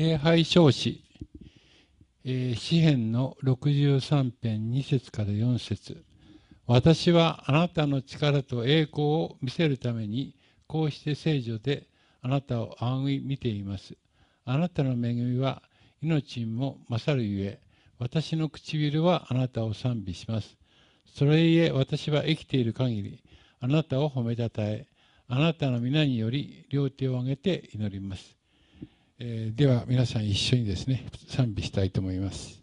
礼拝証子、えー、詩編の63編2節から4節。私はあなたの力と栄光を見せるためにこうして聖女であなたを仰ぎ見ています。あなたの恵みは命にも勝るゆえ私の唇はあなたを賛美します。それゆえ私は生きている限りあなたを褒めたたえあなたの皆により両手を挙げて祈ります。えー、では皆さん一緒にですね賛美したいと思います。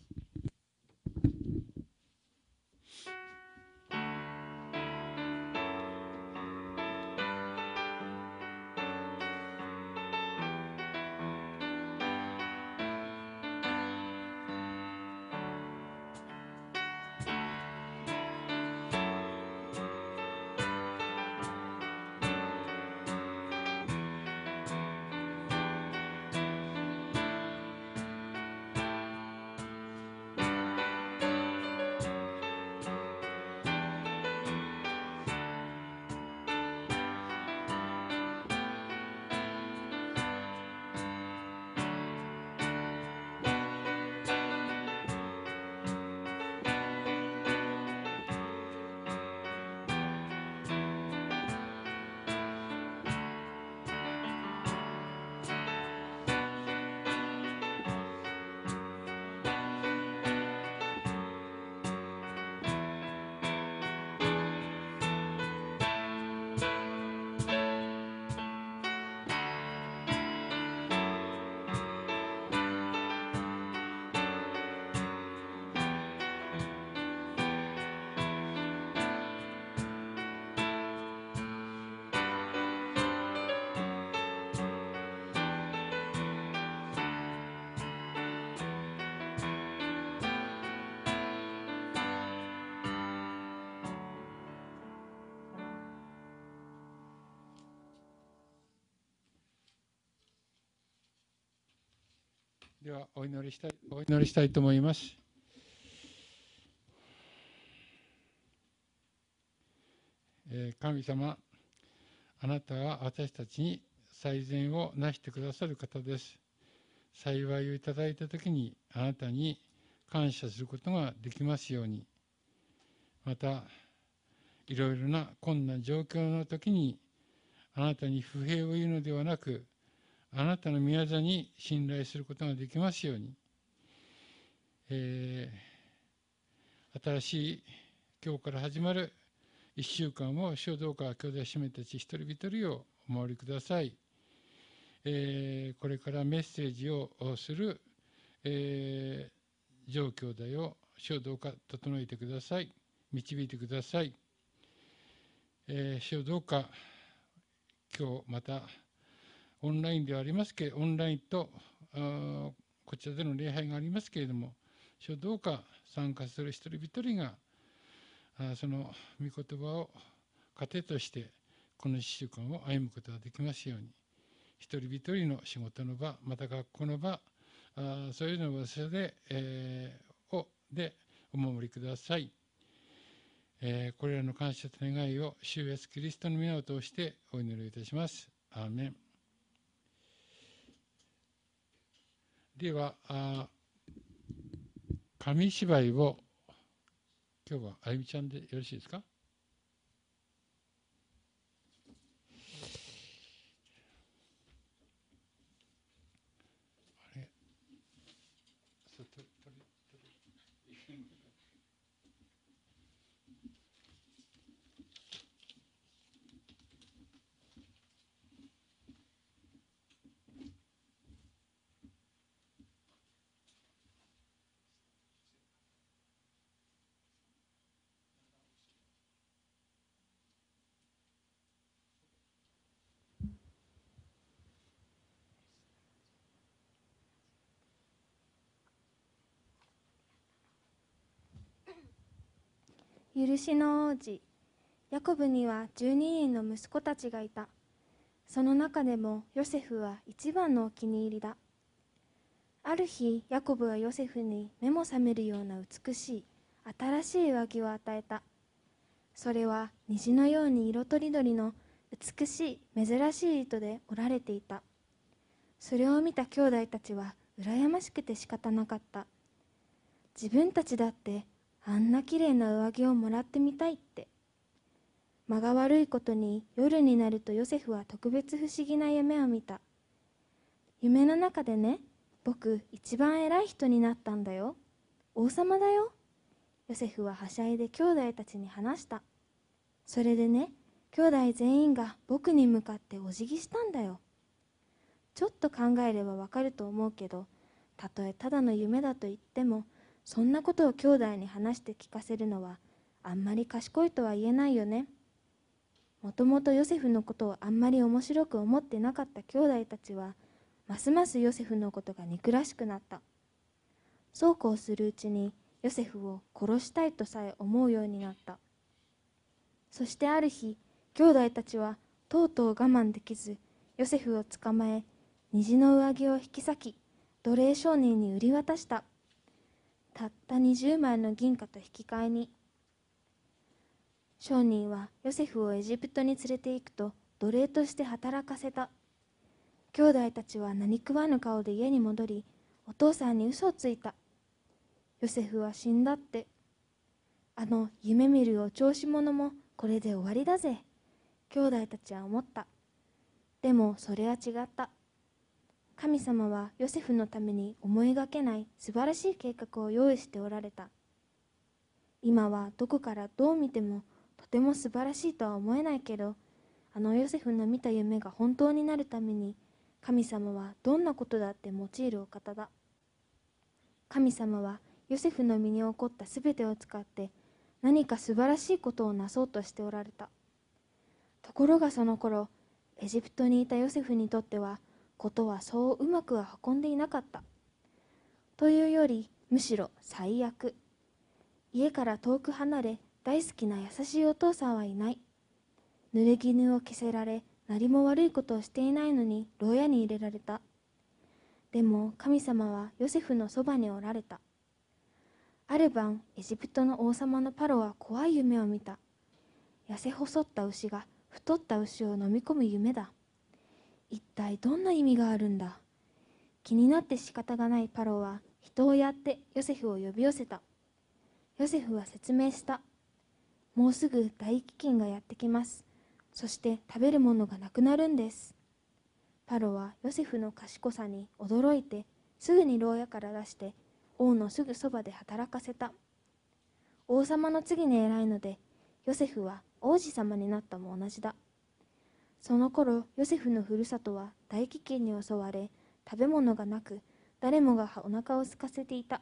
ではお祈りしたいお祈りしたいと思います。えー、神様、あなたは私たちに最善をなしてくださる方です。幸いをいただいたときにあなたに感謝することができますように。また、いろいろな困難状況の時にあなたに不平を言うのではなく、あなたの宮座に信頼することができますように、えー、新しい今日から始まる1週間を書道家兄弟姉妹たち一人一人をお守りください、えー、これからメッセージをする、えー、状況だよ書道家整えてください。導いてください、えー、書道家今日またオンラインではありますけど、オンラインとこちらでの礼拝がありますけれども、書道家参加する一人一人が、その御言葉を糧として、この1週間を歩むことができますように、一人一人の仕事の場、また学校の場、そういうの場所で,、えー、をでお守りください。えー、これらの感謝と願いを、主イエスキリストの皆を通してお祈りいたします。アーメンでは紙芝居を今日はあゆみちゃんでよろしいですか？許しの王子。ヤコブには12人の息子たちがいた。その中でもヨセフは一番のお気に入りだ。ある日ヤコブはヨセフに目も覚めるような美しい新しい上着を与えた。それは虹のように色とりどりの美しい珍しい糸で織られていた。それを見た兄弟たちは羨ましくて仕方なかった。自分たちだってあんなきれいな上着をもらってみたいって。間が悪いことに夜になるとヨセフは特別不思議な夢を見た。夢の中でね僕一番偉い人になったんだよ。王様だよ。ヨセフははしゃいで兄弟たちに話した。それでね兄弟全員が僕に向かってお辞儀したんだよ。ちょっと考えればわかると思うけどたとえただの夢だと言ってもそんなことを兄弟に話して聞かせるのはあんまり賢いとは言えないよね。もともとヨセフのことをあんまり面白く思ってなかった兄弟たちはますますヨセフのことが憎らしくなった。そうこうするうちにヨセフを殺したいとさえ思うようになった。そしてある日兄弟たちはとうとう我慢できずヨセフを捕まえ虹の上着を引き裂き奴隷商人に売り渡した。たった20枚の銀貨と引き換えに。商人はヨセフをエジプトに連れて行くと奴隷として働かせた。兄弟たちは何食わぬ顔で家に戻りお父さんに嘘をついた。ヨセフは死んだって。あの夢見るお調子者もこれで終わりだぜ。兄弟たちは思った。でもそれは違った。神様はヨセフのために思いがけない素晴らしい計画を用意しておられた。今はどこからどう見てもとても素晴らしいとは思えないけどあのヨセフの見た夢が本当になるために神様はどんなことだって用いるお方だ。神様はヨセフの身に起こったすべてを使って何か素晴らしいことをなそうとしておられた。ところがその頃エジプトにいたヨセフにとってはことはそううまくは運んでいなかった。というよりむしろ最悪。家から遠く離れ大好きな優しいお父さんはいない。濡れ衣を着せられ何も悪いことをしていないのに牢屋に入れられた。でも神様はヨセフのそばにおられた。ある晩エジプトの王様のパロは怖い夢を見た。痩せ細った牛が太った牛を飲み込む夢だ。一体どんな意味があるんだ？気になって仕方がないパロは人をやってヨセフを呼び寄せた。ヨセフは説明した。もうすぐ大飢饉がやってきます。そして食べるものがなくなるんです。パロはヨセフの賢さに驚いてすぐに牢屋から出して王のすぐそばで働かせた。王様の次に偉いのでヨセフは王子様になったも同じだ。その頃ヨセフのふるさとは大飢饉に襲われ食べ物がなく誰もがお腹を空かせていた。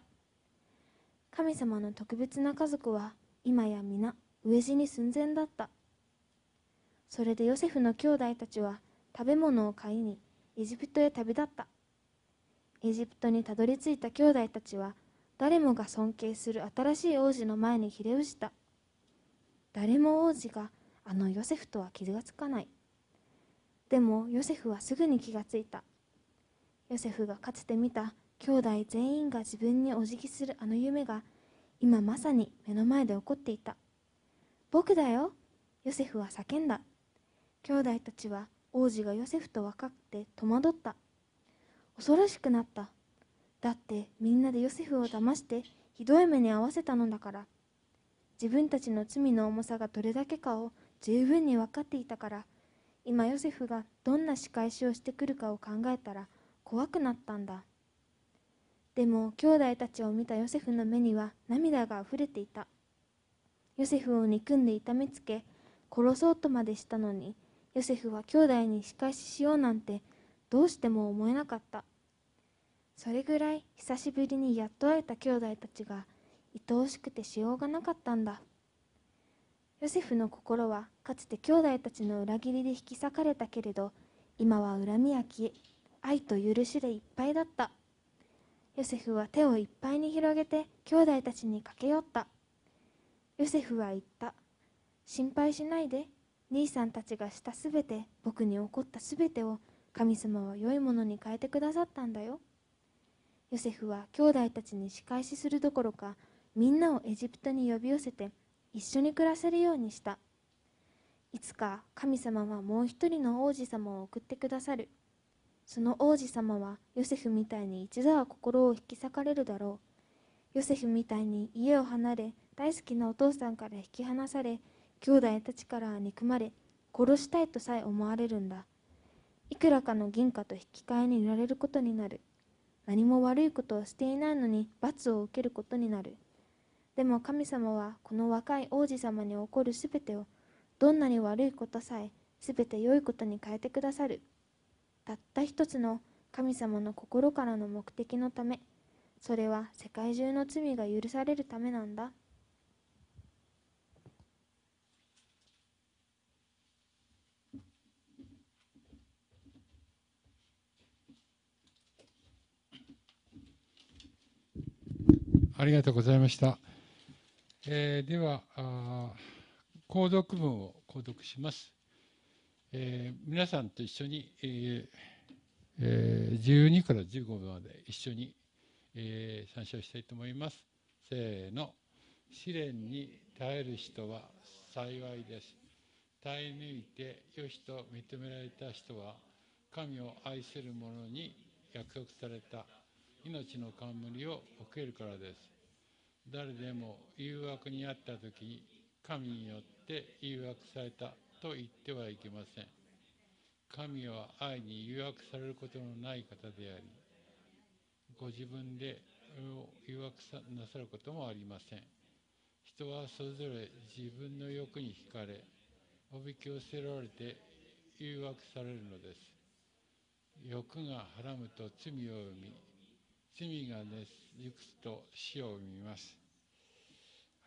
神様の特別な家族は今や皆飢え死に寸前だった。それでヨセフの兄弟たちは食べ物を買いにエジプトへ旅立った。エジプトにたどり着いた兄弟たちは誰もが尊敬する新しい王子の前にひれ伏した。誰も王子があのヨセフとは傷がつかない。でもヨセフはすぐに気がついた。ヨセフがかつて見た兄弟全員が自分にお辞儀するあの夢が今まさに目の前で起こっていた。僕だよ。ヨセフは叫んだ。兄弟たちは王子がヨセフと分かって戸惑った。恐ろしくなった。だってみんなでヨセフを騙してひどい目に遭わせたのだから。自分たちの罪の重さがどれだけかを十分に分かっていたから。今ヨセフがどんな仕返しをしてくるかを考えたら怖くなったんだ。でも兄弟たちを見たヨセフの目には涙があふれていた。ヨセフを憎んで痛めつけ殺そうとまでしたのにヨセフは兄弟に仕返ししようなんてどうしても思えなかった。それぐらい久しぶりにやっと会えた兄弟たちが愛おしくてしようがなかったんだ。ヨセフの心はかつて兄弟たちの裏切りで引き裂かれたけれど今は恨みや消え愛と許しでいっぱいだった。ヨセフは手をいっぱいに広げて兄弟たちに駆け寄った。ヨセフは言った。心配しないで。兄さんたちがしたすべて僕に起こったすべてを神様は良いものに変えてくださったんだよ。ヨセフは兄弟たちに仕返しするどころかみんなをエジプトに呼び寄せて一緒に暮らせるようにした。いつか神様はもう一人の王子様を送ってくださる。その王子様はヨセフみたいに一度は心を引き裂かれるだろう。ヨセフみたいに家を離れ大好きなお父さんから引き離され兄弟たちから憎まれ殺したいとさえ思われるんだ。いくらかの銀貨と引き換えに売られることになる。何も悪いことをしていないのに罰を受けることになる。でも神様はこの若い王子様に起こるすべてをどんなに悪いことさえすべて良いことに変えてくださる。たった一つの神様の心からの目的のため。それは世界中の罪が許されるためなんだ。ありがとうございました。えー、では、購読文を購読します。えー、皆さんと一緒に、えーえー、12から15まで一緒に、えー、参照したいと思います。せーの。試練に耐える人は幸いです。耐え抜いて良しと認められた人は神を愛する者に約束された命の冠を受けるからです。誰でも誘惑にあった時神によって誘惑されたと言ってはいけません。神は愛に誘惑されることのない方であり、ご自分で誘惑なさることもありません。人はそれぞれ自分の欲に惹かれ、おびき寄せられて誘惑されるのです。欲がはらむと罪を生み、罪がね。行くと死を生みます。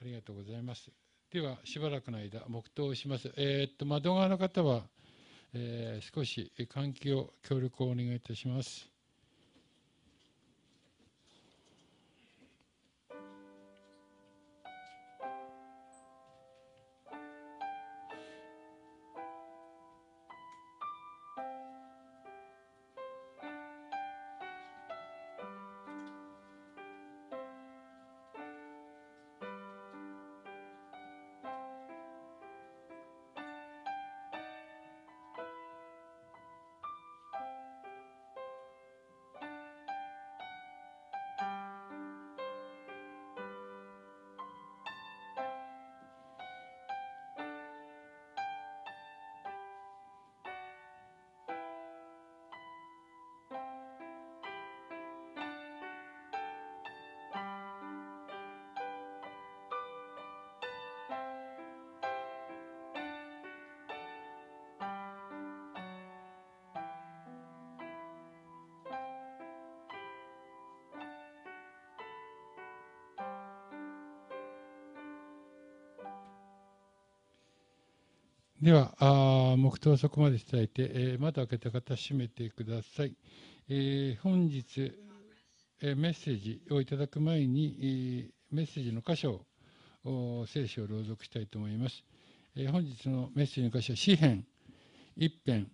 ありがとうございます。では、しばらくの間、黙祷します。えー、っと、窓側の方は、えー、少し換気を協力をお願いいたします。では、あ黙祷そこまでいただいて、えー、窓開けた方、閉めてください。えー、本日、えー、メッセージをいただく前に、えー、メッセージの箇所を、聖書を朗読したいと思います。えー、本日のメッセージの箇所は、詩編一編、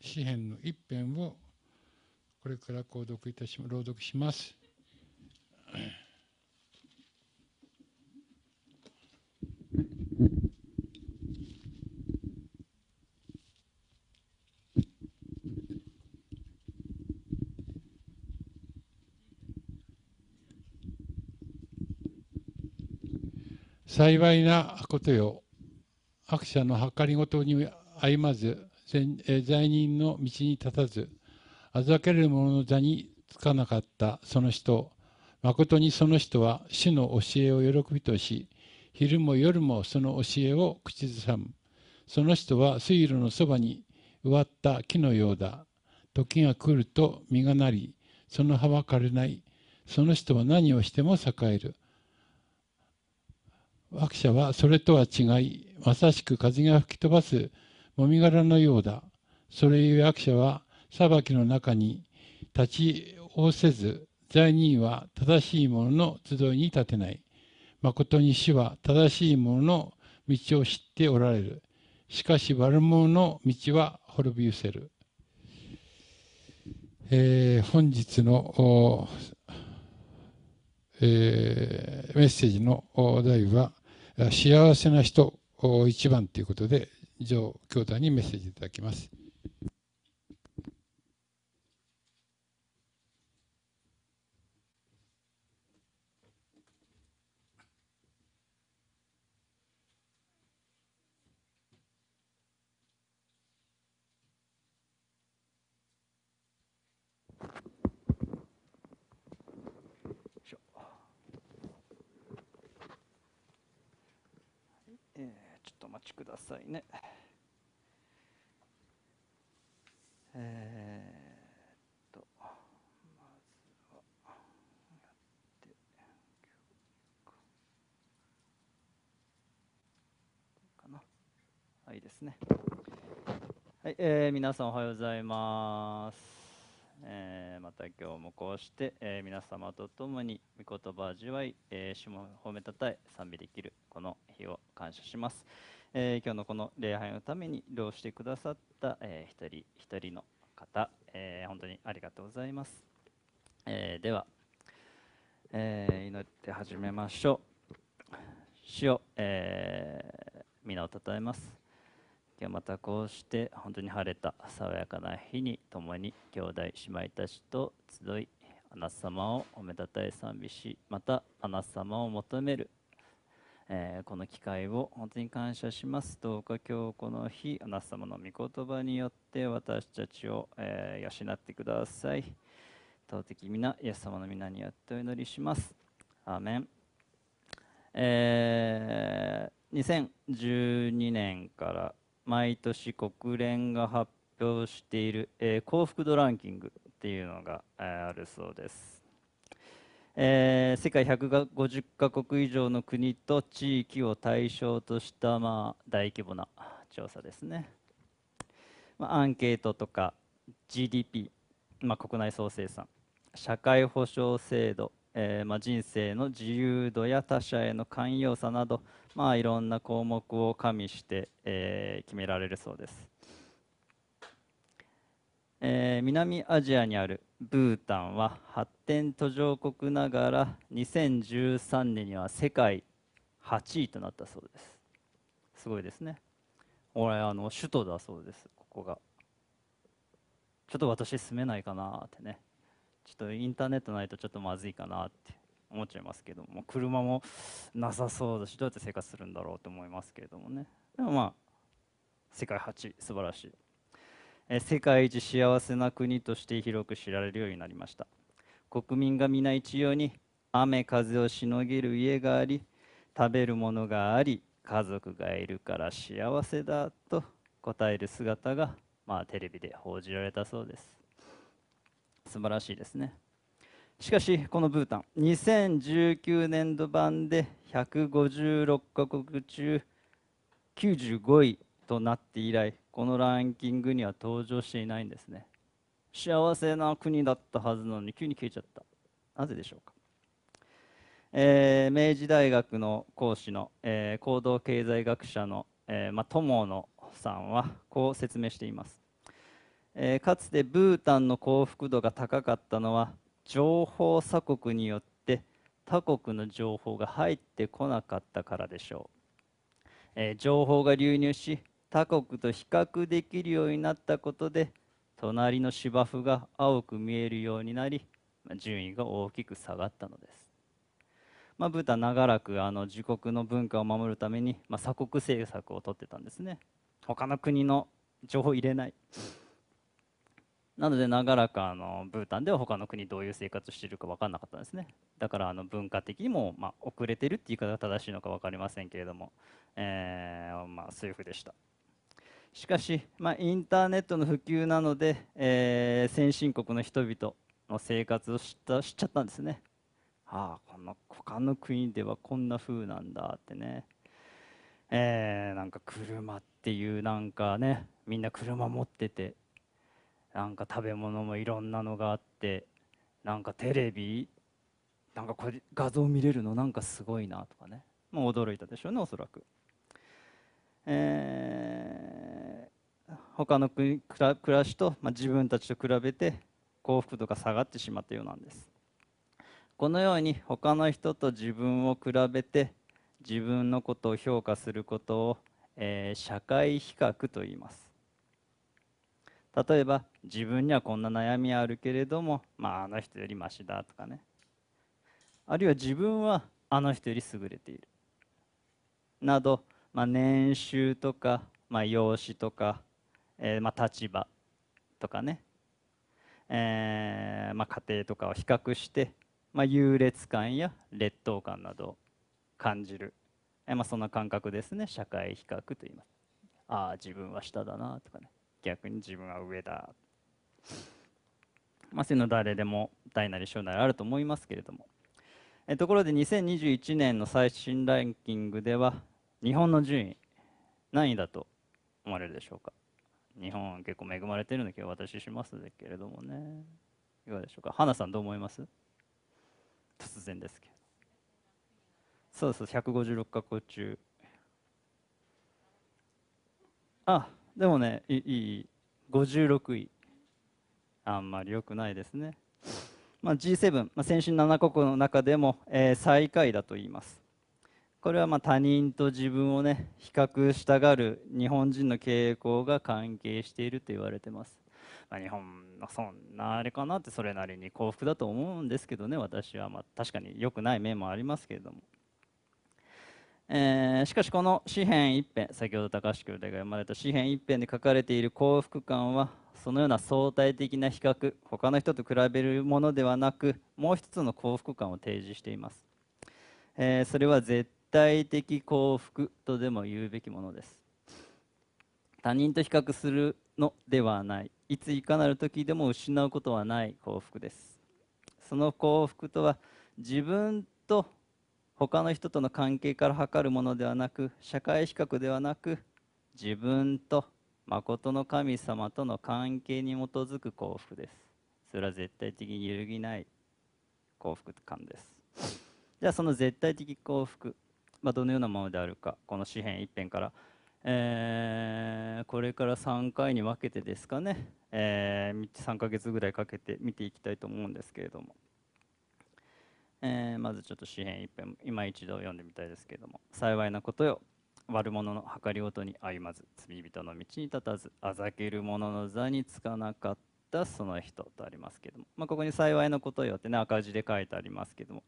詩編の一編をこれから購読いたし朗読します。幸いなことよ。悪者の計りごとに歩まず罪人の道に立たずあざける者の座につかなかったその人。誠にその人は主の教えを喜びとし昼も夜もその教えを口ずさむ。その人は水路のそばに植わった木のようだ。時が来ると実がなりその葉は枯れない。その人は何をしても栄える。悪者はそれとは違い、まさしく風が吹き飛ばすもみ殻のようだ。それゆえ悪者は裁きの中に立ち応せず、罪人は正しい者の集いに立てない。誠に主は正しい者の道を知っておられる。しかし悪者の道は滅び失せる。えー、本日の、えー、メッセージのお題は、幸せな人一番ということで、以上、兄弟にメッセージいただきます。えー、ちょっとお待ちくださいね。えー、と、まずは、やって、かな。はいですね。はい、えー、皆さんおはようございます。えー、また今日もこうして、えー、皆様と共に御言葉を味わい、えー、主も褒めたたえ賛美できるこの日を感謝します。え、今日のこの礼拝のために労してくださった、えー、一人一人の方、え、本当にありがとうございます。え、では、え、祈って始めましょう。主を、え、皆をたたえます。今日またこうして本当に晴れた爽やかな日に共に兄弟姉妹たちと集いあなた様をおめでたい賛美しまたあなた様を求めるえー、この機会を本当に感謝します。どうか今日この日あなた様の御言葉によって私たちを、えー、養ってください。尊き皆イエス様の皆によってお祈りします。アーメン、えー、2012年から毎年国連が発表している、えー、幸福度ランキングっていうのが、えー、あるそうです。えー、世界150カ国以上の国と地域を対象とした、まあ、大規模な調査ですね、まあ、アンケートとか GDP、まあ、国内総生産社会保障制度、えーまあ、人生の自由度や他者への寛容さなど、まあ、いろんな項目を加味して、えー、決められるそうです。えー、南アジアにあるブータンは発展途上国ながら2013年には世界8位となったそうです。すごいですね。俺あの首都だそうです。ここが。ちょっと私住めないかなってね。ちょっとインターネットないとちょっとまずいかなって思っちゃいますけども。車もなさそうだしどうやって生活するんだろうと思いますけれどもね。でもまあ世界8位。素晴らしい。世界一幸せな国として広く知られるようになりました。国民が皆一様に雨風をしのげる家があり食べるものがあり家族がいるから幸せだと答える姿が、まあ、テレビで報じられたそうです。素晴らしいですね。しかしこのブータン2019年度版で156カ国中95位となって以来このランキングには登場していないんですね。幸せな国だったはずなのに急に消えちゃった。なぜでしょうか、えー、明治大学の講師の、えー、行動経済学者の、えーま、友野さんはこう説明しています、え、かつてブータンの幸福度が高かったのは情報鎖国によって他国の情報が入ってこなかったからでしょう、え、情報が流入し他国と比較できるようになったことで隣の芝生が青く見えるようになり順位が大きく下がったのです、まあ、ブータン長らくあの自国の文化を守るために、まあ、鎖国政策をとってたんですね。他の国の情報入れない。なので長らくあのブータンでは他の国どういう生活しているか分からなかったんですね。だからあの文化的にもま遅れてるっていう言い方が正しいのか分かりませんけれども、えーまあ、そういうふうでした。しかし、まあ、インターネットの普及なので、えー、先進国の人々の生活を知った知っちゃったんですね。ああこの他の国ではこんな風なんだってね、えー、なんか車っていうなんかねみんな車持っててなんか食べ物もいろんなのがあってなんかテレビなんかこれ画像見れるのなんかすごいなとかねもう驚いたでしょうねおそらく。えー、他の国暮らしと、まあ、自分たちと比べて幸福度が下がってしまったようなんです。このように他の人と自分を比べて自分のことを評価することを、えー、社会比較と言います。例えば自分にはこんな悩みあるけれども、まあ、あの人よりマシだとかね。あるいは自分はあの人より優れている。などまあ、年収とか、まあ、容姿とか、えー、まあ、立場とかね、えーまあ、家庭とかを比較して、まあ、優劣感や劣等感などを感じる。えまあ、そんな感覚ですね。社会比較と言います。ああ自分は下だなとかね。逆に自分は上だ。まあそういうの誰でも大なり小なりあると思いますけれども。えところで2021年の最新ランキングでは日本の順位何位だと思われるでしょうか？日本は結構恵まれてるの気が私しますけれどもね。いかがでしょうか？花さんどう思います？突然ですけど。そうそう156カ国中。あでもねいい56位。あんまり良くないですね、まあ、G7、まあ、先進7国の中でも、えー、最下位だと言います。これはま他人と自分をね比較したがる日本人の傾向が関係していると言われてます。まあ、日本のそんなあれかなってそれなりに幸福だと思うんですけどね私はまあ確かに良くない面もありますけれども、えー、しかしこの詩篇一編先ほど高橋兄弟が読まれた詩篇一編で書かれている幸福感はそのような相対的な比較他の人と比べるものではなくもう一つの幸福感を提示しています、えー、それは絶対的幸福とでも言うべきものです。他人と比較するのではない。いついかなる時でも失うことはない幸福です。その幸福とは自分と他の人との関係から測るものではなく社会比較ではなく自分と誠の神様との関係に基づく幸福です。それは絶対的に揺るぎない幸福感です。ではその絶対的幸福、ま、どのようなものであるかこの詩篇一編から。えー、これから3回に分けてですかね、えー、3ヶ月ぐらいかけて見ていきたいと思うんですけれども、えー、まずちょっと詩篇一編今一度読んでみたいですけれども「幸いなことよ。悪者の計りごとに歩まず罪人の道に立たずあざける者の座につかなかったその人」とありますけども、まあ、ここに「幸いなことよ」ってね赤字で書いてありますけども、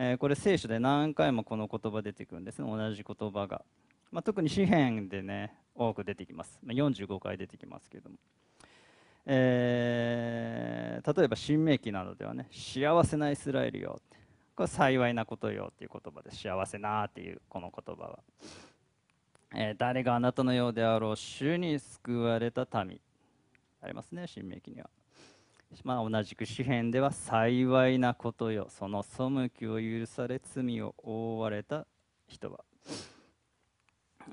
えこれ聖書で何回もこの言葉出てくるんですね。同じ言葉が。まあ、特に詩篇でね多く出てきます、まあ、45回出てきますけども、えー、例えば新明記などではね幸せなイスラエルよこれ幸いなことよっていう言葉で幸せなっていうこの言葉は、えー、誰があなたのようであろう。主に救われた民。ありますね新明記には。まあ、同じく詩篇では幸いなことよ。その背きを許され罪を覆われた人は。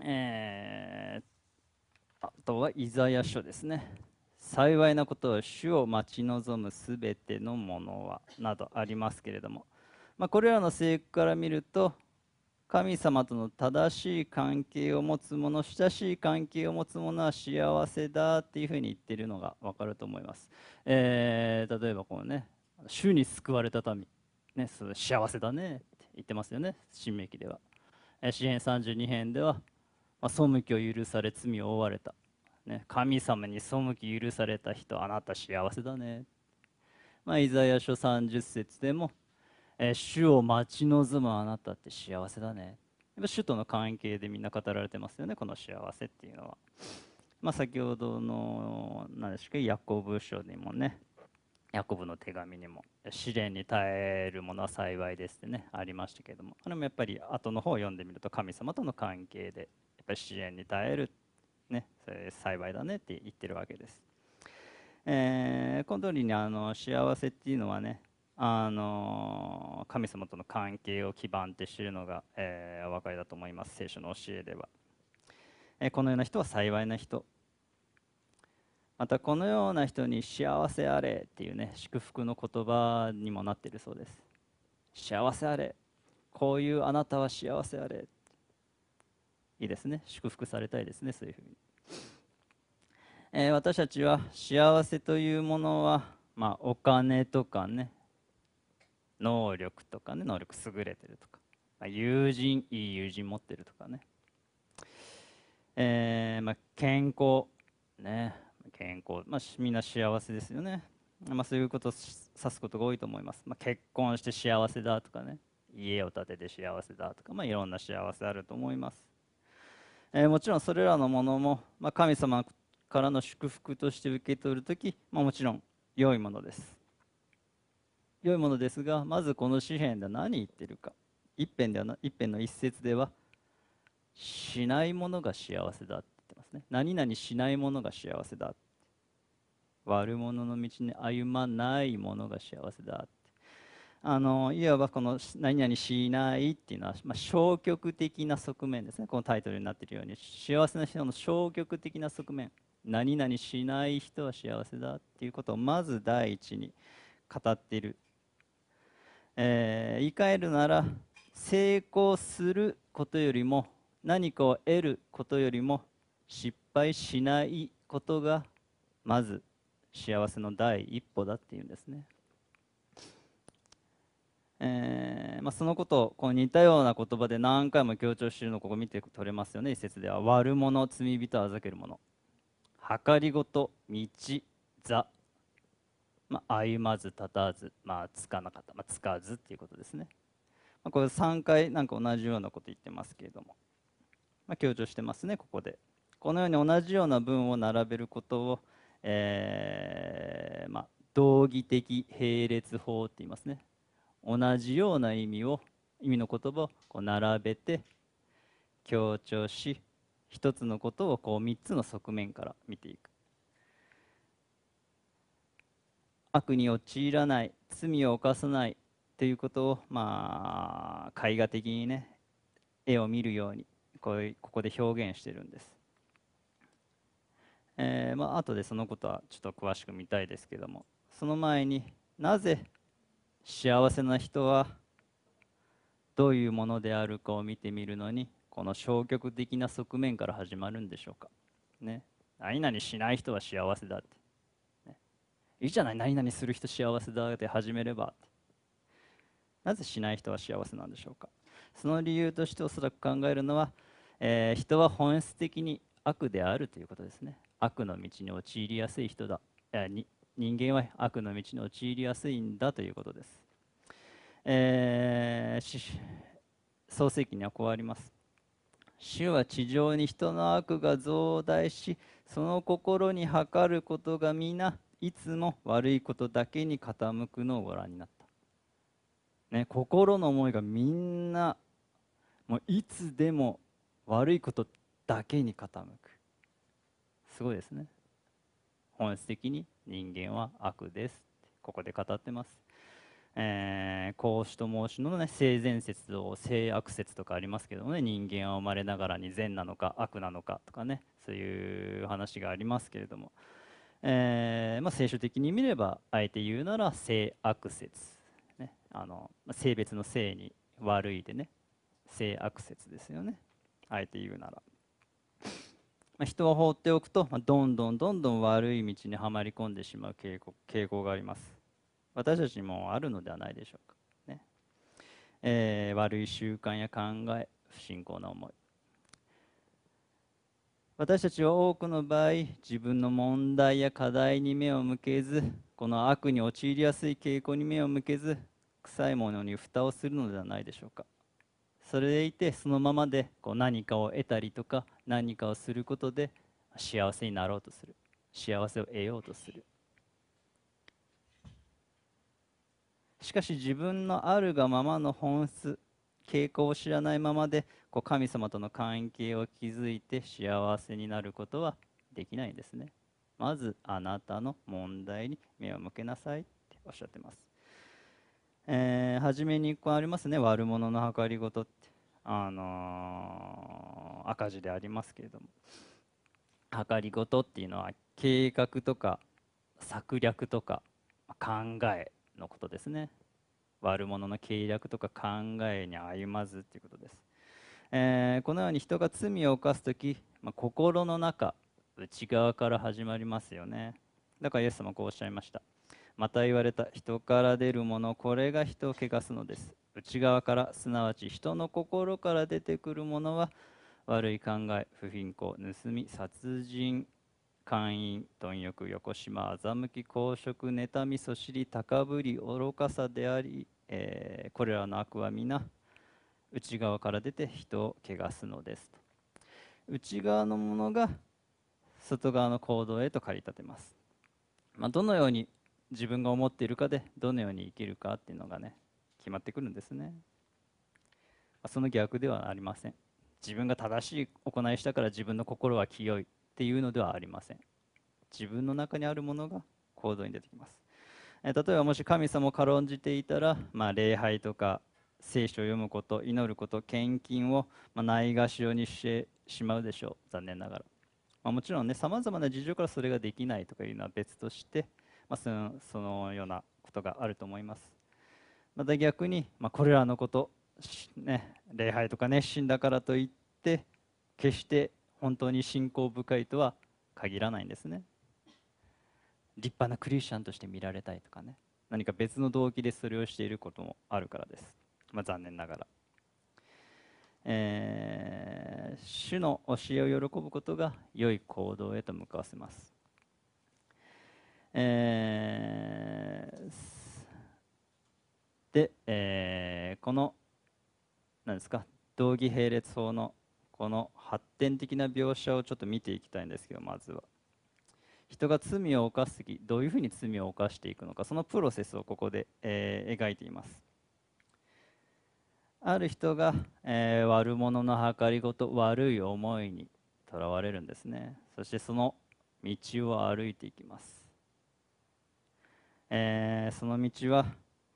えー、あとはイザヤ書ですね。幸いなことは主を待ち望むすべてのものはなどありますけれども、まあ、これらの聖句から見ると神様との正しい関係を持つ者親しい関係を持つ者は幸せだっていうふうに言っているのが分かると思います、えー、例えばこのね主に救われた民、ね、幸せだねって言ってますよね新明記では。詩編32編ではまあ、背きを許され罪を負われた、ね、神様に背き許された人あなた幸せだね、まあ、イザヤ書30節でも、えー、主を待ち望むあなたって幸せだね。やっぱ主との関係でみんな語られてますよねこの幸せっていうのは、まあ、先ほどの何でしょうかヤコブ書にもねヤコブの手紙にも試練に耐えるものは幸いですってねありましたけども。あれもやっぱり後の方を読んでみると神様との関係でやっぱり試練に耐える、ね、それ幸いだねって言ってるわけです。えー、この通りにあの幸せっていうのはねあの神様との関係を基盤って知るのが、えー、お分かりだと思います。聖書の教えでは、えー、このような人は幸いな人。またこのような人に幸せあれっていうね祝福の言葉にもなっているそうです。幸せあれ。こういうあなたは幸せあれ。いいですね。祝福されたいですね。そういうふうに、えー、私たちは幸せというものは、まあ、お金とかね能力とかね能力優れてるとか、まあ、友人いい友人持ってるとかね、えー、まあ、健康。ね。健康、まあ、みんな幸せですよね、まあ、そういうことを指すことが多いと思います、まあ、結婚して幸せだとかね。家を建てて幸せだとか、まあ、いろんな幸せあると思います。えー、もちろんそれらのものも、まあ、神様からの祝福として受け取るとき、まあ、もちろん良いものです。良いものですがまずこの詩篇では何言ってるか。一編ではな一編の一節ではしないものが幸せだって言ってますね。何々しないものが幸せだ悪者の道に歩まないものが幸せだって。あのいわばこの何々しないっていうのは、まあ、消極的な側面ですね。このタイトルになっているように。幸せな人の消極的な側面。何々しない人は幸せだっていうことをまず第一に語っている、えー、言い換えるなら成功することよりも何かを得ることよりも失敗しないことがまず幸せの第一歩だっていうんですね、えー、まあ、そのことをこう似たような言葉で何回も強調しているのをここ見て取れますよね。一節では悪者罪人あざける者。計りごと道座。まあ、歩まず立たず、まあ、つかなかった、まあ、つかずっていうことですね。まあ、これ3回なんか同じようなこと言ってますけれども、まあ、強調してますねここで。このように同じような文を並べることを、えー、まあ、道義的並列法って言いますね。同じような意味を意味の言葉をこう並べて強調し一つのことをこう3つの側面から見ていく。悪に陥らない罪を犯さないということをまあ絵画的にね絵を見るようにこうここで表現してるんです。えー、まあ後でそのことはちょっと詳しく見たいですけどもその前になぜ幸せな人はどういうものであるかを見てみるのにこの消極的な側面から始まるんでしょうか。ね、何々しない人は幸せだって。いいじゃない何々する人幸せだって始めれば。なぜしない人は幸せなんでしょうか。その理由としておそらく考えるのは、えー、人は本質的に悪であるということですね。悪の道に陥りやすい人だ。に人間は悪の道に陥りやすいんだということです、えー、創世記にはこうあります。主は地上に人の悪が増大しその心に測ることが皆いつも悪いことだけに傾くのをご覧になった。ね、心の思いがみんなもういつでも悪いことだけに傾く。すごいですね。本質的に人間は悪ですここで語ってます、えー、孔子と孟子の、ね、性善説と性悪説とかありますけどもね。人間は生まれながらに善なのか悪なのかとかね。そういう話がありますけれども、えーまあ、聖書的に見ればあえて言うなら性悪説ね。あの性別の性に悪いでね。性悪説ですよね。あえて言うなら、まあ、人を放っておくと、まあ、どんどんどんどん悪い道にはまり込んでしまう傾向傾向があります。私たちにもあるのではないでしょうか。ね、えー、悪い習慣や考え不信仰な思い。私たちは多くの場合自分の問題や課題に目を向けずこの悪に陥りやすい傾向に目を向けず臭いものに蓋をするのではないでしょうか。それでいてそのままでこう何かを得たりとか何かをすることで幸せになろうとする。幸せを得ようとする。しかし自分のあるがままの本質傾向を知らないままでこう神様との関係を築いて幸せになることはできないんですね。まずあなたの問題に目を向けなさいっておっしゃってます。えー、初めに1個ありますね。悪者の計りごとって、あのー、赤字でありますけれども。計りごとっていうのは計画とか策略とか考えのことですね。悪者の計略とか考えに歩まずっていうことです、えー、このように人が罪を犯す時、まあ、心の中内側から始まりますよね。だからイエス様こうおっしゃいました。また言われた人から出るものこれが人を汚すのです。内側からすなわち人の心から出てくるものは悪い考え不貧困盗み殺人姦淫貪欲横島欺き公職妬みそしり高ぶり愚かさであり、えー、これらの悪は皆内側から出て人を汚すのですと。内側のものが外側の行動へと駆り立てます、まあ、どのように自分が思っているかでどのように生きるかっていうのがね決まってくるんですね。その逆ではありません。自分が正しい行いしたから自分の心は清い。っていうのではありません。自分の中にあるものが行動に出てきます。え例えばもし神様を軽んじていたら、まあ、礼拝とか聖書を読むこと祈ること献金を、ま、ないがしろにしてしまうでしょう。残念ながら、まあ、もちろんねさまざまな事情からそれができないとかいうのは別として、まあ、そのそのようなことがあると思います。また逆に、まあ、これらのこと、ね、礼拝とか熱心だからといって決して本当に信仰深いとは限らないんですね。立派なクリスチャンとして見られたいとかね。何か別の動機でそれをしていることもあるからです、まあ、残念ながら、えー、主の教えを喜ぶことが良い行動へと向かわせます、えー、で、えー、この何ですか道義並列法のこの発展的な描写をちょっと見ていきたいんですけどまずは。人が罪を犯す時どういうふうに罪を犯していくのかそのプロセスをここで、えー、描いています。ある人が、えー、悪者の計りごと悪い思いにとらわれるんですね。そしてその道を歩いていきます、えー、その道は、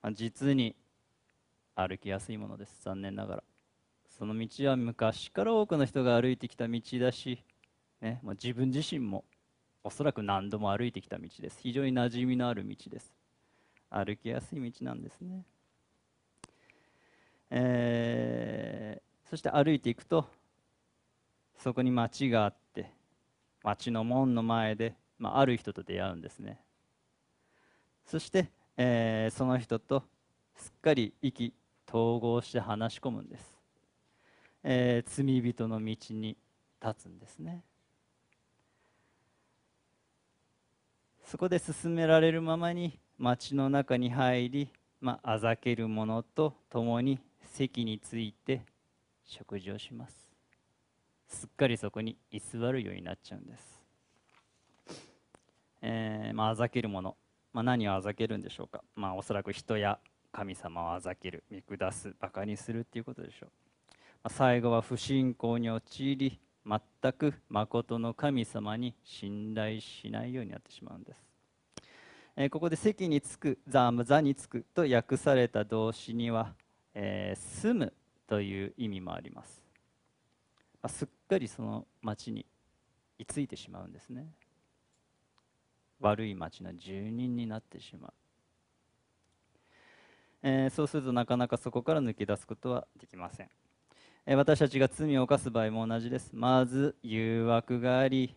まあ、実に歩きやすいものです。残念ながら。その道は昔から多くの人が歩いてきた道だし、ね、まあ、自分自身もおそらく何度も歩いてきた道です。非常に馴染みのある道です。歩きやすい道なんですね、えー、そして歩いていくとそこに町があって町の門の前で、まあ、ある人と出会うんですね。そして、えー、その人とすっかり意気統合して話し込むんです、えー、罪人の道に立つんですね。そこで進められるままに町の中に入り、まあ、ざける者と共に席について食事をします。すっかりそこに居座るようになっちゃうんです、えー、まあ、ざける者、まあ、何をあざけるんでしょうか、まあ、おそらく人や神様をあざける見下すバカにするっていうことでしょう、最後は不信仰に陥り全く誠の神様に信頼しないようになってしまうんです、え、ここで席につく座座につくと訳された動詞には、えー、住むという意味もあります、ま、すっかりその町に居ついてしまうんですね。悪い町の住人になってしまう、えー、そうするとなかなかそこから抜け出すことはできません。私たちが罪を犯す場合も同じです。まず誘惑があり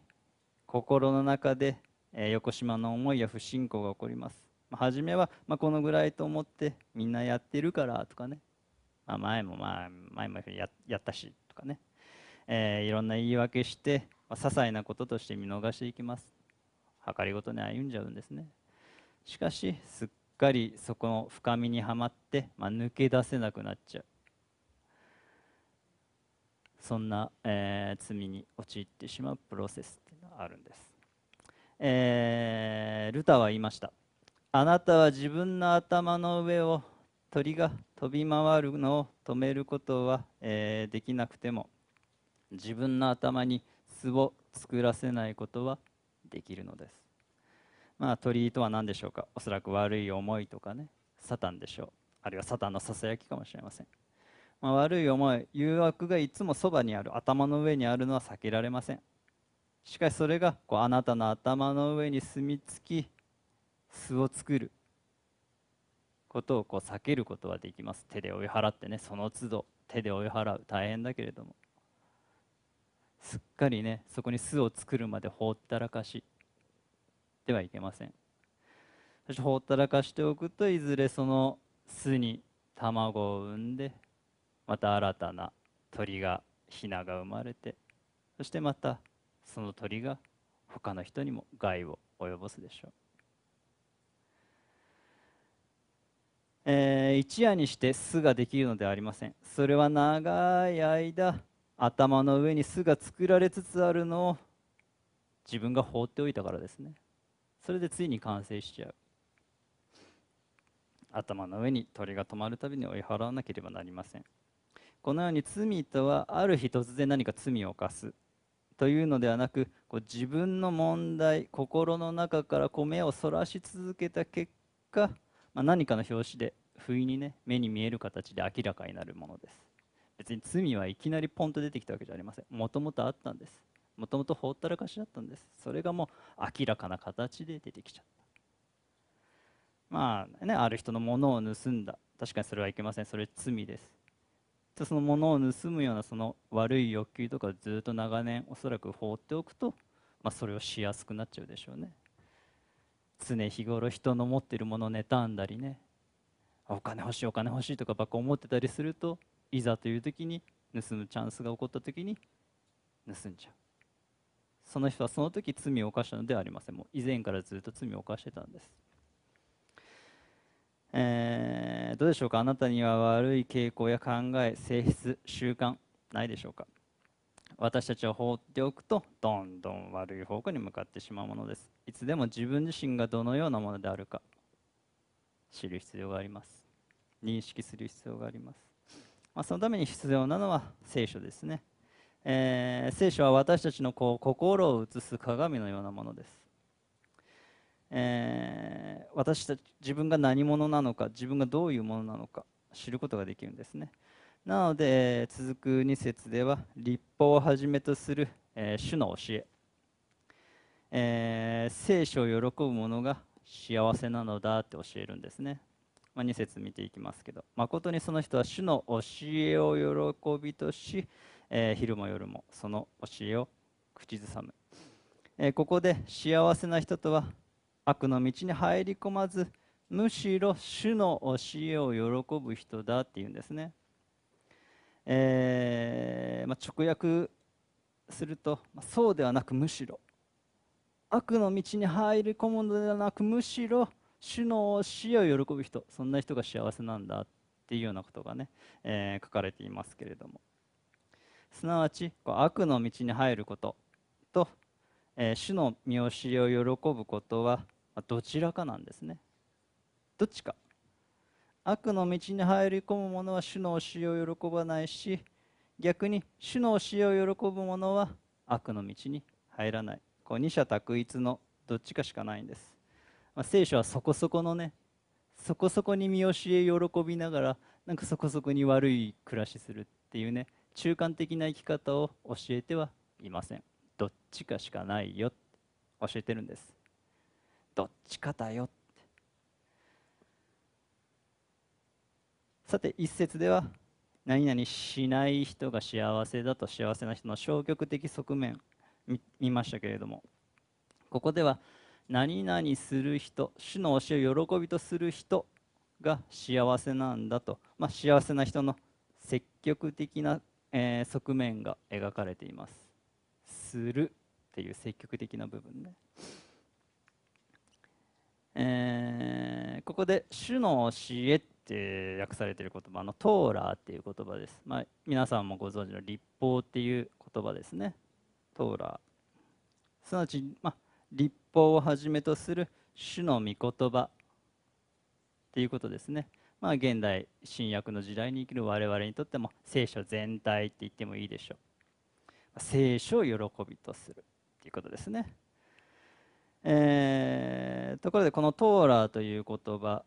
心の中で横島の思いや不信仰が起こります。初めは、ま、このぐらいと思ってみんなやってるからとかね、まあ、前もまあ前もややったしとかね、えー、いろんな言い訳して、まあ、些細なこととして見逃していきます。計りごとに歩んじゃうんですね。しかしすっかりそこの深みにはまって、まあ、抜け出せなくなっちゃう。そんな、えー、罪に陥ってしまうプロセスっていうのがあるんです、えー、ルタは言いました。あなたは自分の頭の上を鳥が飛び回るのを止めることは、えー、できなくても自分の頭に巣を作らせないことはできるのです。まあ鳥とは何でしょうか？おそらく悪い思いとかねサタンでしょう。あるいはサタンのささやきかもしれません。まあ、悪い思い誘惑がいつもそばにある頭の上にあるのは避けられません。しかしそれがこうあなたの頭の上に住み着き巣を作る。ことをこう避けることはできます。手で追い払ってねその都度手で追い払う。大変だけれども。すっかりねそこに巣を作るまで放ったらかし。ではいけません。そして放ったらかしておくといずれその巣に卵を産んでまた新たな鳥がヒナが生まれてそしてまたその鳥が他の人にも害を及ぼすでしょう、えー、一夜にして巣ができるのではありません。それは長い間頭の上に巣が作られつつあるのを自分が放っておいたからですね。それでついに完成しちゃう。頭の上に鳥が止まるたびに追い払わなければなりません。このように罪とはある日突然何か罪を犯すというのではなくこう自分の問題心の中からこう目をそらし続けた結果、まあ、何かの表紙で不意にね目に見える形で明らかになるものです。別に罪はいきなりポンと出てきたわけじゃありません。もともとあったんです。もともとほったらかしだったんです。それがもう明らかな形で出てきちゃった。まあねある人のものを盗んだ。確かにそれはいけません。それ罪です。そのものを盗むようなその悪い欲求とかずっと長年おそらく放っておくと、まあ、それをしやすくなっちゃうでしょうね。常日頃人の持っているものを妬んだりねお金欲しいお金欲しいとかばっか思ってたりするといざという時に盗むチャンスが起こった時に盗んじゃう。その人はその時罪を犯したのではありません。もう以前からずっと罪を犯してたんです。えー、どうでしょうか？あなたには悪い傾向や考え性質習慣ないでしょうか？私たちは放っておくとどんどん悪い方向に向かってしまうものです。いつでも自分自身がどのようなものであるか知る必要があります。認識する必要があります、まあ、そのために必要なのは聖書ですね、えー、聖書は私たちのこう心を映す鏡のようなものです。えー、私たち自分が何者なのか自分がどういうものなのか知ることができるんですね。なので続く2節では立法をはじめとする、えー、主の教え。えー、聖書を喜ぶ者が幸せなのだって教えるんですね、まあ、2節見ていきますけど。誠にその人は主の教えを喜びとし、えー、昼も夜もその教えを口ずさむ、えー、ここで幸せな人とは悪の道に入り込まずむしろ主の教えを喜ぶ人だっていうんですね、えー、まあ、直訳すると、まあ、そうではなくむしろ。悪の道に入り込むのではなくむしろ主の教えを喜ぶ人。そんな人が幸せなんだっていうようなことがね、えー、書かれていますけれども。すなわちこう悪の道に入ることと、えー、主の見教えを喜ぶことはどちらかなんですね。どっちか。悪の道に入り込む者は主の教えを喜ばないし逆に主の教えを喜ぶ者は悪の道に入らない。こう二者択一のどっちかしかないんです、まあ、聖書はそこそこのねそこそこに見教え喜びながらなんかそこそこに悪い暮らしするっていうね中間的な生き方を教えてはいません。どっちかしかないよ教えてるんです。どっちかだよって。さて一節では何々しない人が幸せだと幸せな人の消極的側面見ましたけれども。ここでは何々する人主の教えを喜びとする人が幸せなんだと、まあ、幸せな人の積極的な、えー、側面が描かれています。するっていう積極的な部分ね。えー、ここで「主の教え」って訳されている言葉の「トーラー」っていう言葉です、まあ、皆さんもご存知の立法っていう言葉ですね。トーラー。すなわち、まあ、立法をはじめとする主の御言葉っていうことですね。まあ現代新約の時代に生きる我々にとっても聖書全体って言ってもいいでしょう。聖書を喜びとするっていうことですね。えー、ところでこのトーラーという言葉、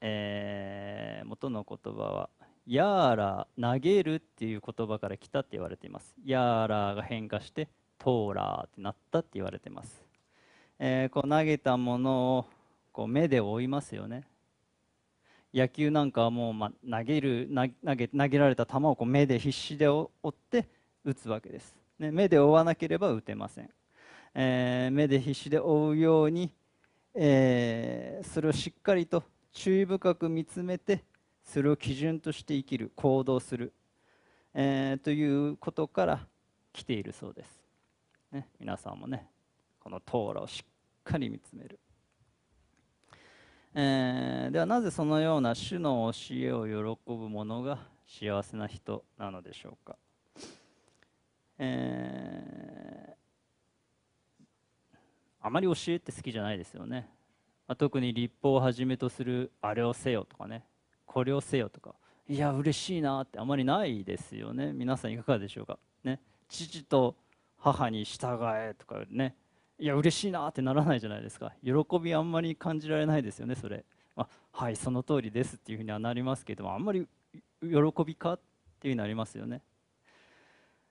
えー、元の言葉はヤーラー投げるっていう言葉から来たって言われています。ヤーラーが変化してトーラーってなったって言われています、えー、こう投げたものをこう目で追いますよね。野球なんかはもう、まあ投げる投げ投げられた球をこう目で必死で追って打つわけです、ね、目で追わなければ打てません。えー、目で必死で追うように、えー、それをしっかりと注意深く見つめてそれを基準として生きる行動する、えー、ということから来ているそうです、ね、皆さんもねこのトーラをしっかり見つめる、えー、ではなぜそのような主の教えを喜ぶ者が幸せな人なのでしょうか、えーあまり教えって好きじゃないですよね、まあ、特に立法をはじめとするあれをせよとかね。これをせよとか。いや嬉しいなってあまりないですよね。皆さんいかがでしょうか。ね。父と母に従えとかね。いや嬉しいなってならないじゃないですか。喜びあんまり感じられないですよねそれ、まあ、はいその通りですっていうふうにはなりますけどもあんまり喜びかっていうふうになりますよね、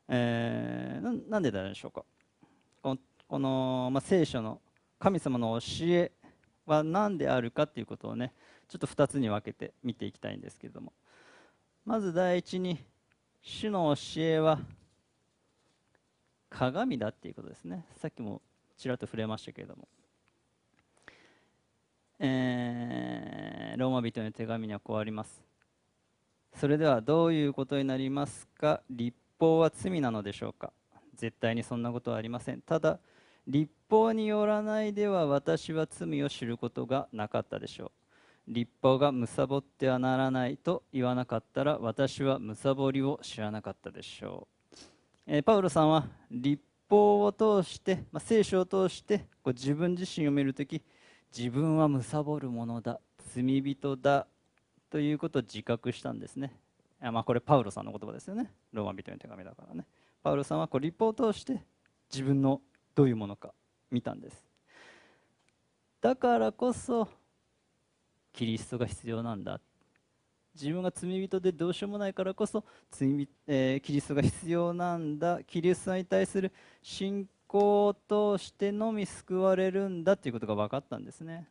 えー、なんででしょうか。この、まあ、聖書の神様の教えは何であるかっていうことをねちょっと2つに分けて見ていきたいんですけれども。まず第一に主の教えは鏡だっていうことですね。さっきもちらっと触れましたけれども、えー、ローマ人の手紙にはこうあります。それではどういうことになりますか？立法は罪なのでしょうか？絶対にそんなことはありません。ただ立法によらないでは私は罪を知ることがなかったでしょう立法が貪ってはならないと言わなかったら私は貪りを知らなかったでしょう、えー、パウロさんは立法を通して、まあ、聖書を通してこう自分自身を見るとき自分は貪るものだ罪人だということを自覚したんですね。まあ、これパウロさんの言葉ですよね。ローマ人の手紙だからね。パウロさんはこう立法を通して自分のどういうものか見たんです。だからこそキリストが必要なんだ。自分が罪人でどうしようもないからこそ罪、えー、キリストが必要なんだ。キリストに対する信仰を通してのみ救われるんだ。ということが分かったんですね、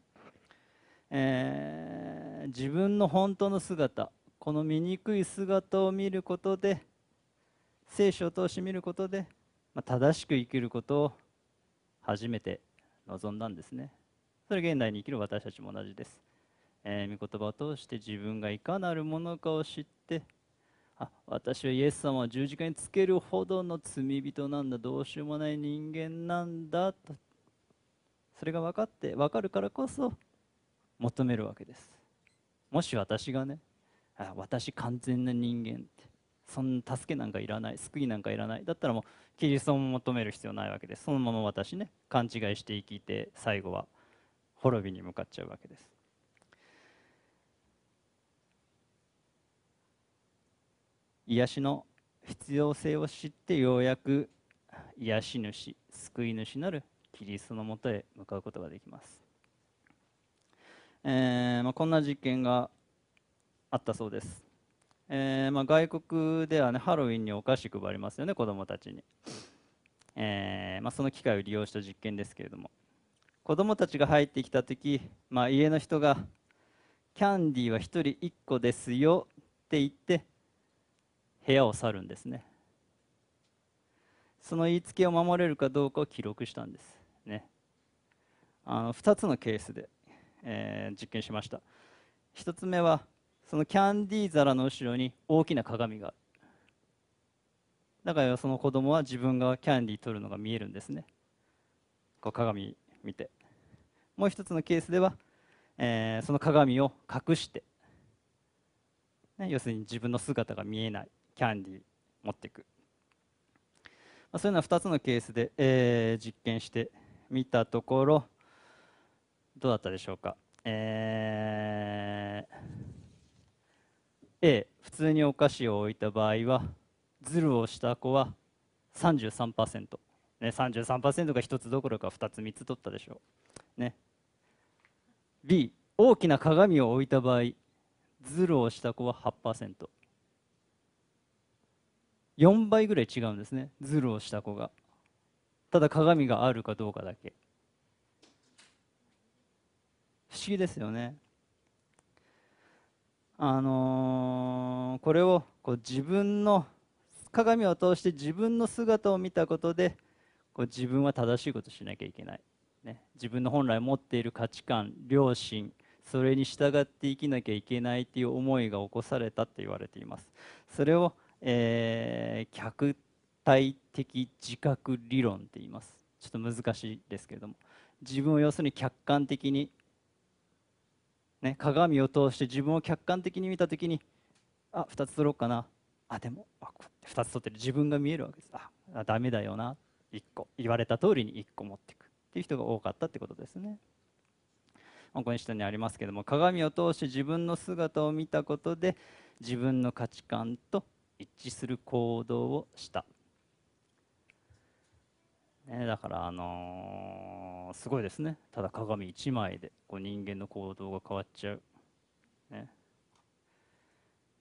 えー、自分の本当の姿この醜い姿を見ることで聖書を通して見ることで、まあ、正しく生きることを初めて望んだんですね。それ現代に生きる私たちも同じです。えー、御言葉を通して自分がいかなるものかを知ってあ私はイエス様を十字架につけるほどの罪人なんだどうしようもない人間なんだとそれが分かって分かるからこそ求めるわけです。もし私がねあ私完全な人間ってそんな助けなんかいらない救いなんかいらない。だったらもうキリストも求める必要ないわけです。そのまま私ね勘違いして生きて最後は滅びに向かっちゃうわけです。癒しの必要性を知ってようやく癒し主救い主なるキリストのもとへ向かうことができます、えーまあ、こんな実験があったそうです、えーまあ、外国ではねハロウィンにお菓子配りますよね子どもたちに、えーまあ、その機会を利用した実験ですけれども。子どもたちが入ってきた時、まあ、家の人がキャンディーは1人1個ですよって言って部屋を去るんですね。その言いつけを守れるかどうかを記録したんですね。あの2つのケースで、えー、実験しました。1つ目はそのキャンディー皿の後ろに大きな鏡が。あるだからその子供は自分がキャンディー取るのが見えるんですね。こう鏡見て。もう1つのケースでは、えー、その鏡を隠して、ね、要するに自分の姿が見えない。キャンディー持っていく、まあ、そういうのは2つのケースで、えー、実験してみたところどうだったでしょうか、えー、A 普通にお菓子を置いた場合はズルをした子は33%、ね、33%が1つどころか2つ3つ取ったでしょう、ね、B 大きな鏡を置いた場合ズルをした子は8% 4倍ぐらい違うんですね。ズルをした子が。ただ鏡があるかどうかだけ。不思議ですよね。あのー、これをこう自分の鏡を通して自分の姿を見たことでこう自分は正しいことしなきゃいけない、ね、自分の本来持っている価値観良心それに従って生きなきゃいけないという思いが起こされたって言われています。それをえー、客体的自覚理論って言います。ちょっと難しいですけれども。自分を要するに客観的に、ね、鏡を通して自分を客観的に見た時にあ2つ取ろうかな。あでもあ2つ取ってる自分が見えるわけです。あダメだよな。1個。言われた通りに1個持っていく。っていう人が多かったってことですね。ここに下にありますけども鏡を通して自分の姿を見たことで自分の価値観と一致する行動をした、ね、だからあのー、すごいですね。ただ鏡1枚でこう人間の行動が変わっちゃう、ね、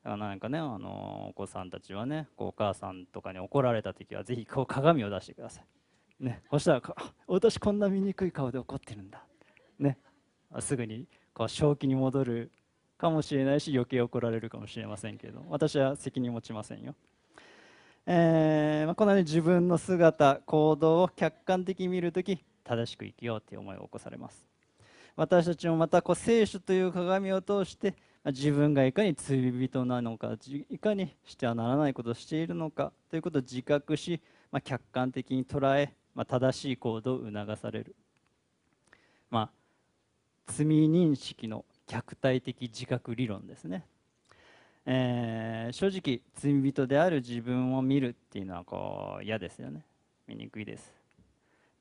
だからなんかね、あのー、お子さんたちはねこうお母さんとかに怒られた時はぜひこう鏡を出してください、ね、そしたら私こんな醜い顔で怒ってるんだ、ね、すぐにこう正気に戻るかもしれないし余計怒られるかもしれませんけれど私は責任持ちませんよ、えー、ま、このように自分の姿行動を客観的に見るとき正しく生きようという思いを起こされます。私たちもまたこう聖書という鏡を通して自分がいかに罪人なのかいかにしてはならないことをしているのかということを自覚し、まあ、客観的に捉え、まあ、正しい行動を促される、まあ、罪認識の客体的自覚理論ですね、えー、正直罪人である自分を見るっていうのはこう嫌ですよね。醜いです。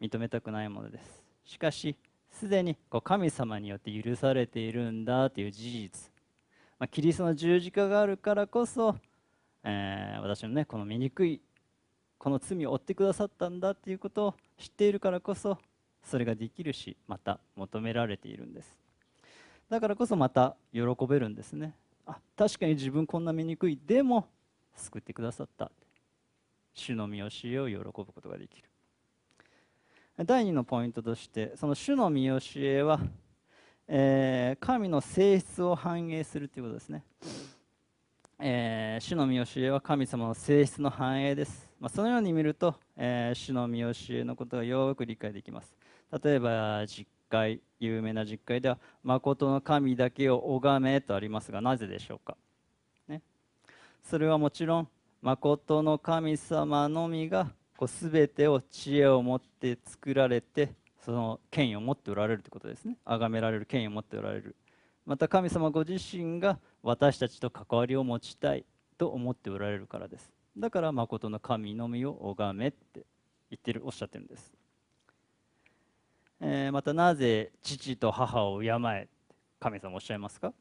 認めたくないものです。しかしすでにこう神様によって許されているんだという事実、まあ、キリストの十字架があるからこそ、えー、私のねこの醜いこの罪を負ってくださったんだということを知っているからこそそれができるしまた求められているんです。だからこそまた喜べるんですね。あ確かに自分こんな醜い。でも救ってくださった。主の見教えを喜ぶことができる。第2のポイントとしてその主の見教えは、えー、神の性質を反映するということですね、えー、主の見教えは神様の性質の反映です、まあ、そのように見ると、えー、主の見教えのことがよく理解できます。例えば実会有名な実会では「誠の神だけを拝め」とありますがなぜでしょうか、ね、それはもちろん誠の神様のみがこう全てを知恵を持って作られてその権威を持っておられるということですね。崇められる権威を持っておられる。また神様ご自身が私たちと関わりを持ちたいと思っておられるからです。だから誠の神のみを拝めって言ってるおっしゃってるんです。えー、またなぜ父と母を敬え神様おっしゃいますか？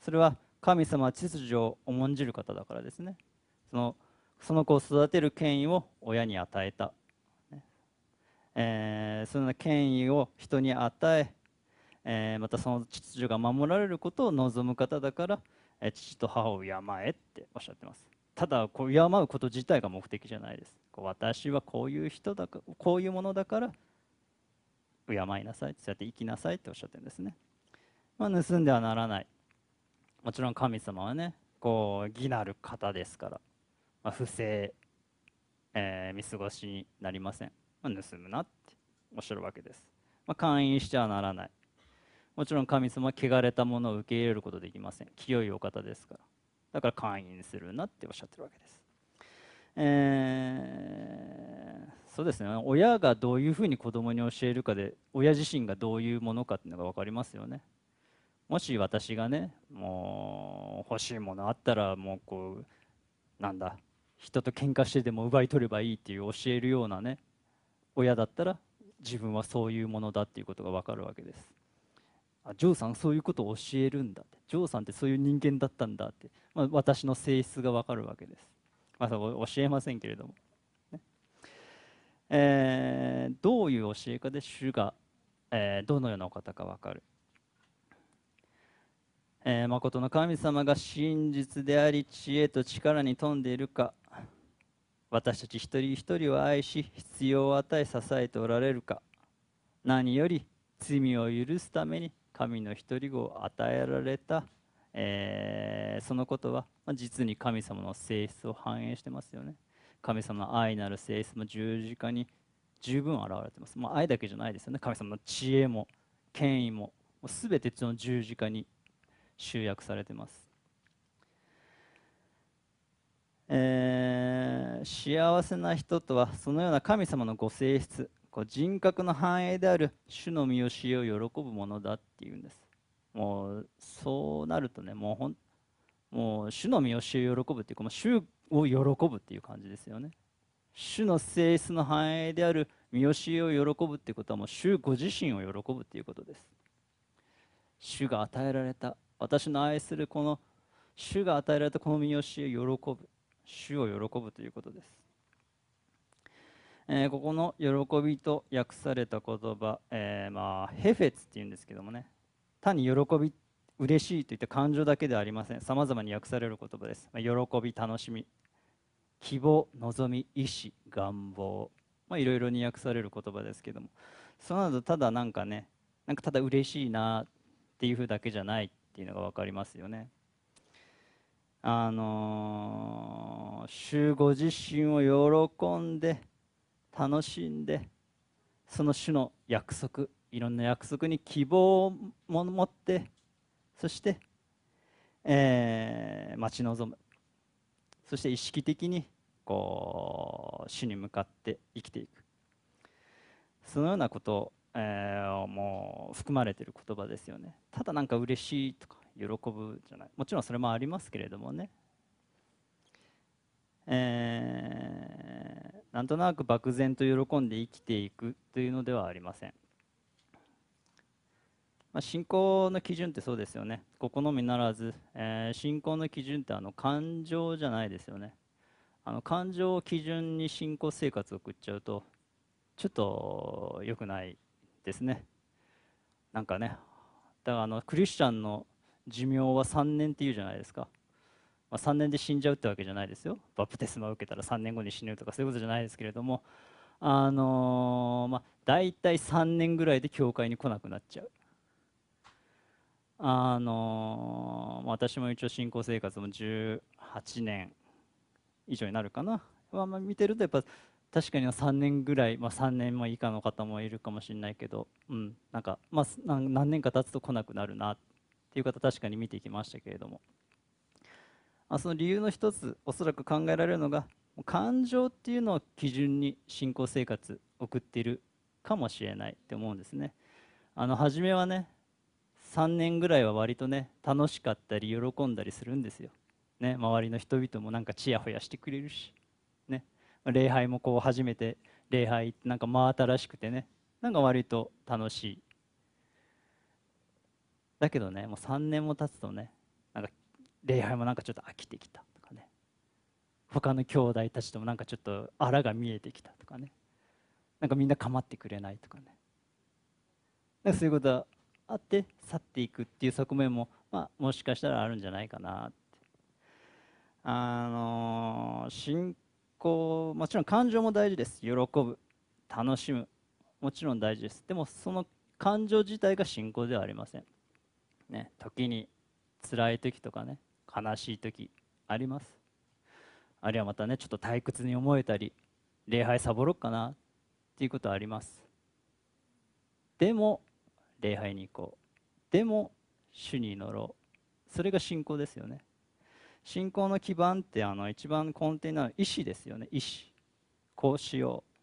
それは神様は秩序を重んじる方だからですね。そのその子を育てる権威を親に与えた、えー、その権威を人に与ええー、またその秩序が守られることを望む方だから、えー、父と母を敬えっておっしゃってます。ただこう敬うこと自体が目的じゃないです。私はこういう人だかこういうものだから敬いなさいそうやって生きなさいっておっしゃってるんですね、まあ、盗んではならない。もちろん神様はねこう義なる方ですから、まあ、不正、えー、見過ごしになりません、まあ、盗むなっておっしゃるわけです、まあ、勧誘してはならない。もちろん神様は汚れたものを受け入れることできません。清いお方ですから。だから勧誘するなっておっしゃってるわけです。えーそうですね。親がどういうふうに子供に教えるかで親自身がどういうものかっていうのが分かりますよね。もし私がねもう欲しいものあったらもうこうなんだ人と喧嘩してでも奪い取ればいいっていう教えるようなね親だったら自分はそういうものだっていうことが分かるわけです。あジョーさんそういうことを教えるんだって。ジョーさんってそういう人間だったんだって、まあ、私の性質が分かるわけです、まあ、教えませんけれども。えー、どういう教えかで主が、えー、どのようなお方か分かる、えー、誠の神様が真実であり知恵と力に富んでいるか私たち一人一人を愛し必要を与え支えておられるか何より罪を許すために神の一人子を与えられた、えー、そのことは、ま、実に神様の性質を反映してますよね。神様の愛なる性質も十字架に十分現れてます。もう愛だけじゃないですよね。神様の知恵も権威ももう全てその十字架に集約されてます。えー、幸せな人とはそのような神様のご性質こう人格の繁栄である主の見教えを喜ぶものだっていうんですもうそうなるとねもうほんもう主の見教えを喜ぶっていうかもう主を喜ぶっていう感じですよね。主の性質の繁栄である見教えを喜ぶっていうことはもう主ご自身を喜ぶっていうことです。主が与えられた私の愛するこの主が与えられたこの見教えを喜ぶ主を喜ぶということです、えー、ここの喜びと訳された言葉、えー、まあヘフェツっていうんですけどもね。単に喜び嬉しいといった感情だけではありません。さまざまに訳される言葉です、まあ、喜び楽しみ希望望み意志願望。まあいろいろに訳される言葉ですけども。その後ただなんかねなんかただ嬉しいなっていうふうだけじゃないっていうのが分かりますよね。あのー、主ご自身を喜んで楽しんでその主の約束いろんな約束に希望を持ってそして、えー、待ち望む。そして意識的にこう主に向かって生きていく。そのようなことを、え、もう含まれている言葉ですよね。ただなんか嬉しいとか喜ぶじゃない。もちろんそれもありますけれどもね、えー、なんとなく漠然と喜んで生きていくというのではありません、まあ、信仰の基準ってそうですよね。ここのみならず、えー、信仰の基準ってあの感情じゃないですよね。あの感情を基準に信仰生活を送っちゃうとちょっと良くないですね。なんかねだからあのクリスチャンの寿命は3年っていうじゃないですか、まあ、3年で死んじゃうってわけじゃないですよ。バプテスマを受けたら3年後に死ぬとかそういうことじゃないですけれどもあのー、まあ大体3年ぐらいで教会に来なくなっちゃう。あの、私も一応信仰生活も18年以上になるかな、まあ、見てるとやっぱ確かに3年ぐらい、まあ、3年も以下の方もいるかもしれないけど、うん、なんか、まあ、何年か経つと来なくなるなっていう方確かに見ていきましたけれども。あその理由の一つおそらく考えられるのが感情っていうのを基準に信仰生活送っているかもしれないって思うんですね。あの初めはね3年ぐらいは割とね楽しかったり喜んだりするんですよ、ね、周りの人々もなんかちやほやしてくれるし、ね、礼拝もこう初めて礼拝なんか真新しくてねなんか割と楽しい。だけどねもう3年も経つとねなんか礼拝もなんかちょっと飽きてきたとかね。他の兄弟たちともなんかちょっとあらが見えてきたとかね。なんかみんな構ってくれないとかね。かそういうことがあって去っていくっていう側面も、まあ、もしかしたらあるんじゃないかなって。あの、信仰もちろん感情も大事です。喜ぶ楽しむもちろん大事です。でもその感情自体が信仰ではありません。ね、時に辛い時とかね悲しい時あります。あるいはまたねちょっと退屈に思えたり礼拝サボろうかなっていうことはあります。でも礼拝に行こう。でも主に祈ろう。それが信仰ですよね。信仰の基盤ってあの一番根底になる意志ですよね。意志。こうしよう。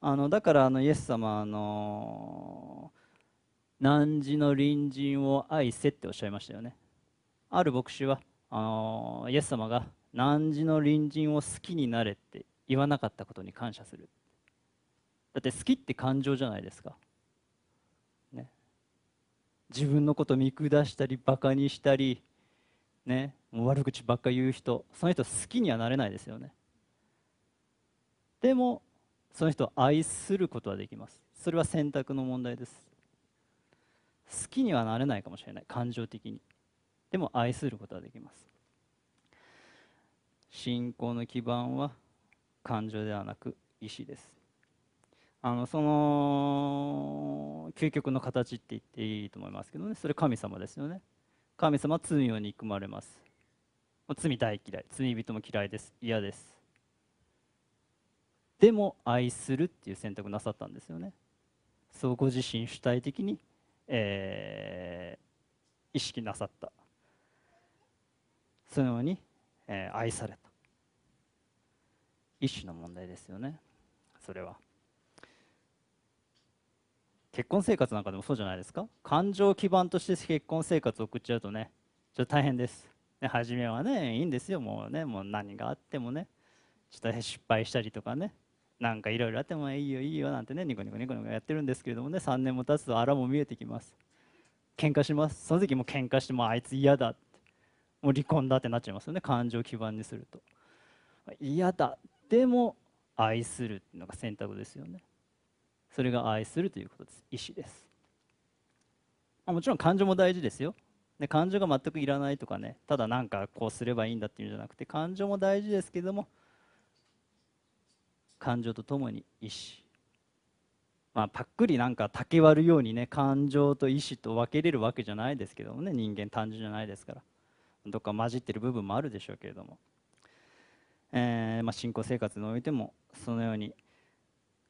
あのだからあのイエス様あの汝の隣人を愛せっておっしゃいましたよね。ある牧師はあのイエス様が汝の隣人を好きになれって言わなかったことに感謝する。だって好きって感情じゃないですか。自分のこと見下したりバカにしたりねもう悪口ばっか言う人その人好きにはなれないですよね。でもその人を愛することはできます。それは選択の問題です。好きにはなれないかもしれない。感情的に。でも愛することはできます。信仰の基盤は感情ではなく意志です。あのその究極の形って言っていいと思いますけどね。それ神様ですよね。神様は罪を憎まれます。罪大嫌い罪人も嫌いです。嫌です。でも愛するっていう選択なさったんですよね。そうご自身主体的にえー、意識なさった。そのように、えー、愛された。一種の問題ですよね。それは。結婚生活なんかでもそうじゃないですか？感情基盤として結婚生活を送っちゃうとねちょっと大変です。ね初めはねいいんですよ。もうねもう何があってもねちょっと失敗したりとかねなんかいろいろあってもいいよいいよなんてねニコニコニコニコやってるんですけれどもね3年も経つとあらも見えてきます。喧嘩します。その時も喧嘩してもあいつ嫌だって。もう離婚だってなっちゃいますよね感情基盤にすると。嫌だ。でも愛するっていうのが選択ですよね。それが愛するということです。意思です。まあもちろん感情も大事ですよ。で感情が全くいらないとかねただなんかこうすればいいんだっていうんじゃなくて感情も大事ですけども感情とともに意志。まあ、パックリなんか竹割るようにね感情と意志と分けれるわけじゃないですけどもね人間単純じゃないですから。どっか混じってる部分もあるでしょうけれども、えー、まあ、信仰生活においてもそのように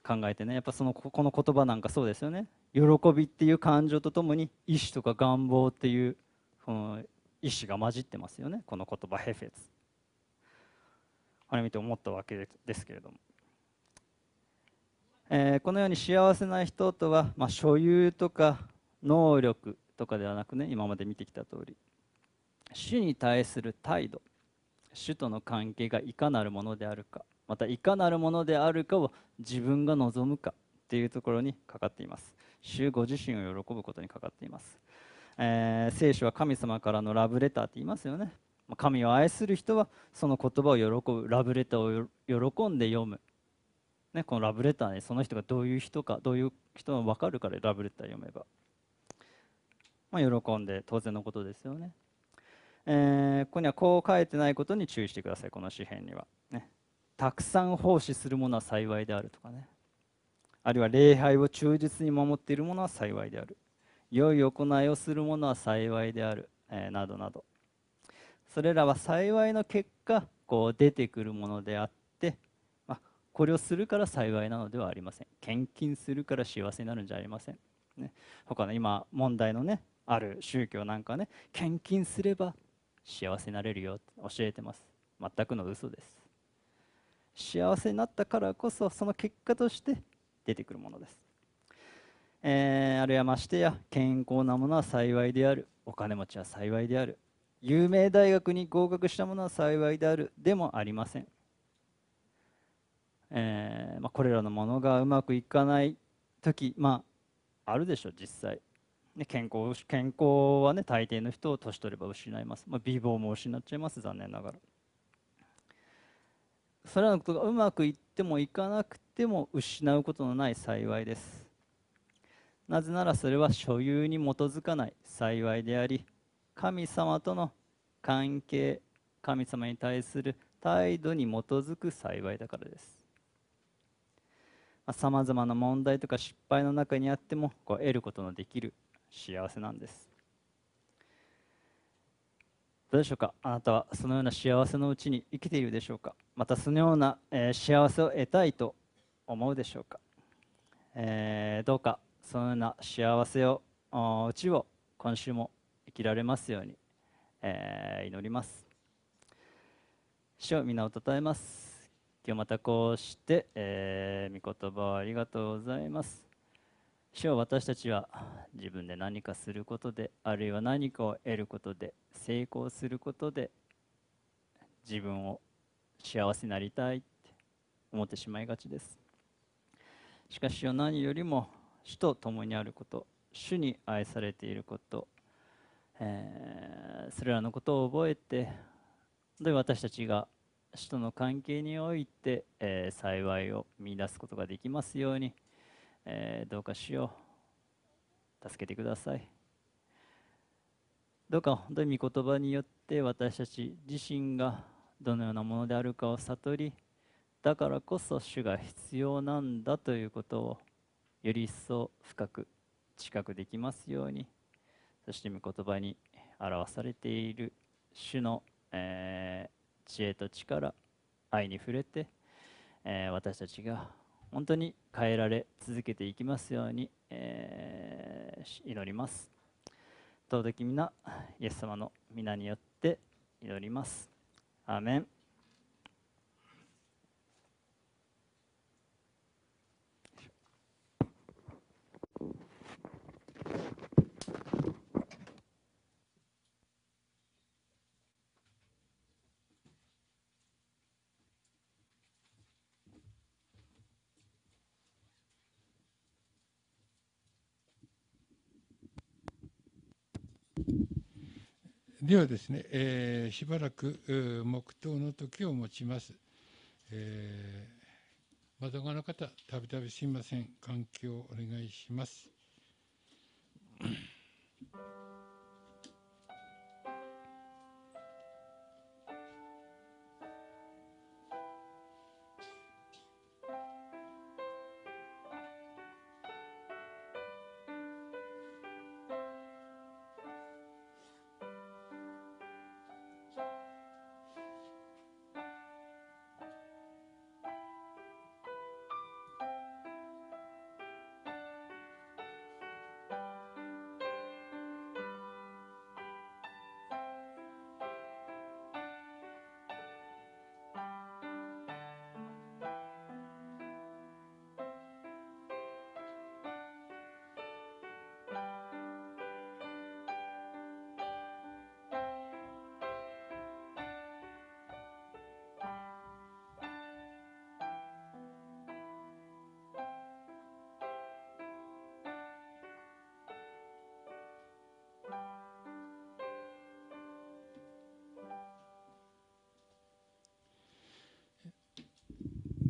考えてね。やっぱそのこの言葉なんかそうですよね。喜びっていう感情とともに意志とか願望っていうこの意志が混じってますよね。この言葉ヘフェツ。あれ見て思ったわけですけれども。えー、このように幸せな人とは、まあ、所有とか能力とかではなくね今まで見てきた通り。主に対する態度。主との関係がいかなるものであるか。またいかなるものであるかを自分が望むかっていうところにかかっています。主ご自身を喜ぶことにかかっています、えー、聖書は神様からのラブレターって言いますよね。神を愛する人はその言葉を喜ぶラブレターを喜んで読む。ね、このラブレターにその人がどういう人かどういう人が分かるからラブレター読めば、まあ、喜んで当然のことですよね、えー、ここにはこう書いてないことに注意してくださいこの詩篇には、ね、たくさん奉仕するものは幸いであるとかね。あるいは礼拝を忠実に守っているものは幸いである。良い行いをするものは幸いである、えー、などなど。それらは幸いの結果こう出てくるものであってまこれをするから幸いなのではありません。献金するから幸せになるんじゃありません、ね、他の今問題のねある宗教なんかね献金すれば幸せになれるよって教えてます。全くの嘘です。幸せになったからこそその結果として出てくるものです、えー、あるいはましてや健康なものは幸いである。お金持ちは幸いである。有名大学に合格したものは幸いである。でもありません。えー、まあ、これらのものがうまくいかない時、まあ、あるでしょう実際、ね、健康健康はね大抵の人を年取れば失います、まあ、美貌も失っちゃいます残念ながら。それらのことがうまくいってもいかなくても失うことのない幸いです。なぜならそれは所有に基づかない幸いであり神様との関係神様に対する態度に基づく幸いだからです。さまざ、まな問題とか失敗の中にあってもこう得ることのできる幸せなんです。どうでしょうか？あなたはそのような幸せのうちに生きているでしょうか？またそのような、え、幸せを得たいと思うでしょうか、えー、どうかそのような幸せをうちを今週も生きられますように、えー、祈ります。主を皆をたたえます。今日またこうして、えー、御言葉をありがとうございます。主は私たちは自分で何かすることであるいは何かを得ることで成功することで自分を幸せになりたいって思ってしまいがちです。しかし何よりも主と共にあること主に愛されていること、えー、それらのことを覚えてで私たちが主との関係において、えー、幸いを見出すことができますように、え、どうか主よ助けてください。どうか本当に御言葉によって私たち自身がどのようなものであるかを悟りだからこそ主が必要なんだということをより一層深く近くできますようにそして御言葉に表されている主の、えー、知恵と力愛に触れて、えー、私たちが本当に変えられ続けていきますように、えー、祈ります。尊き皆イエス様の皆によって祈ります。アーメン。ではですね、えーしばらく黙祷の時を持ちます。えー窓側の方、たびたびすみません。換気をお願いします。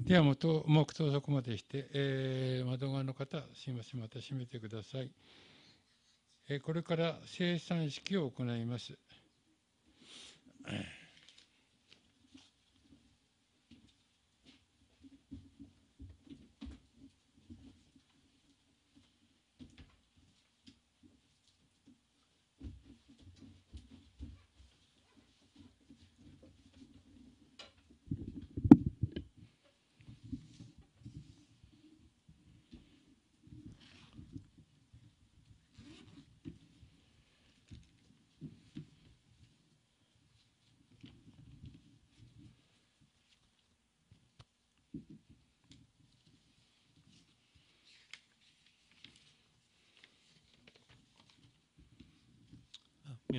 では元黙祷そこまでして、えー窓側の方、すいません、また閉めてください。えーこれから生産式を行います。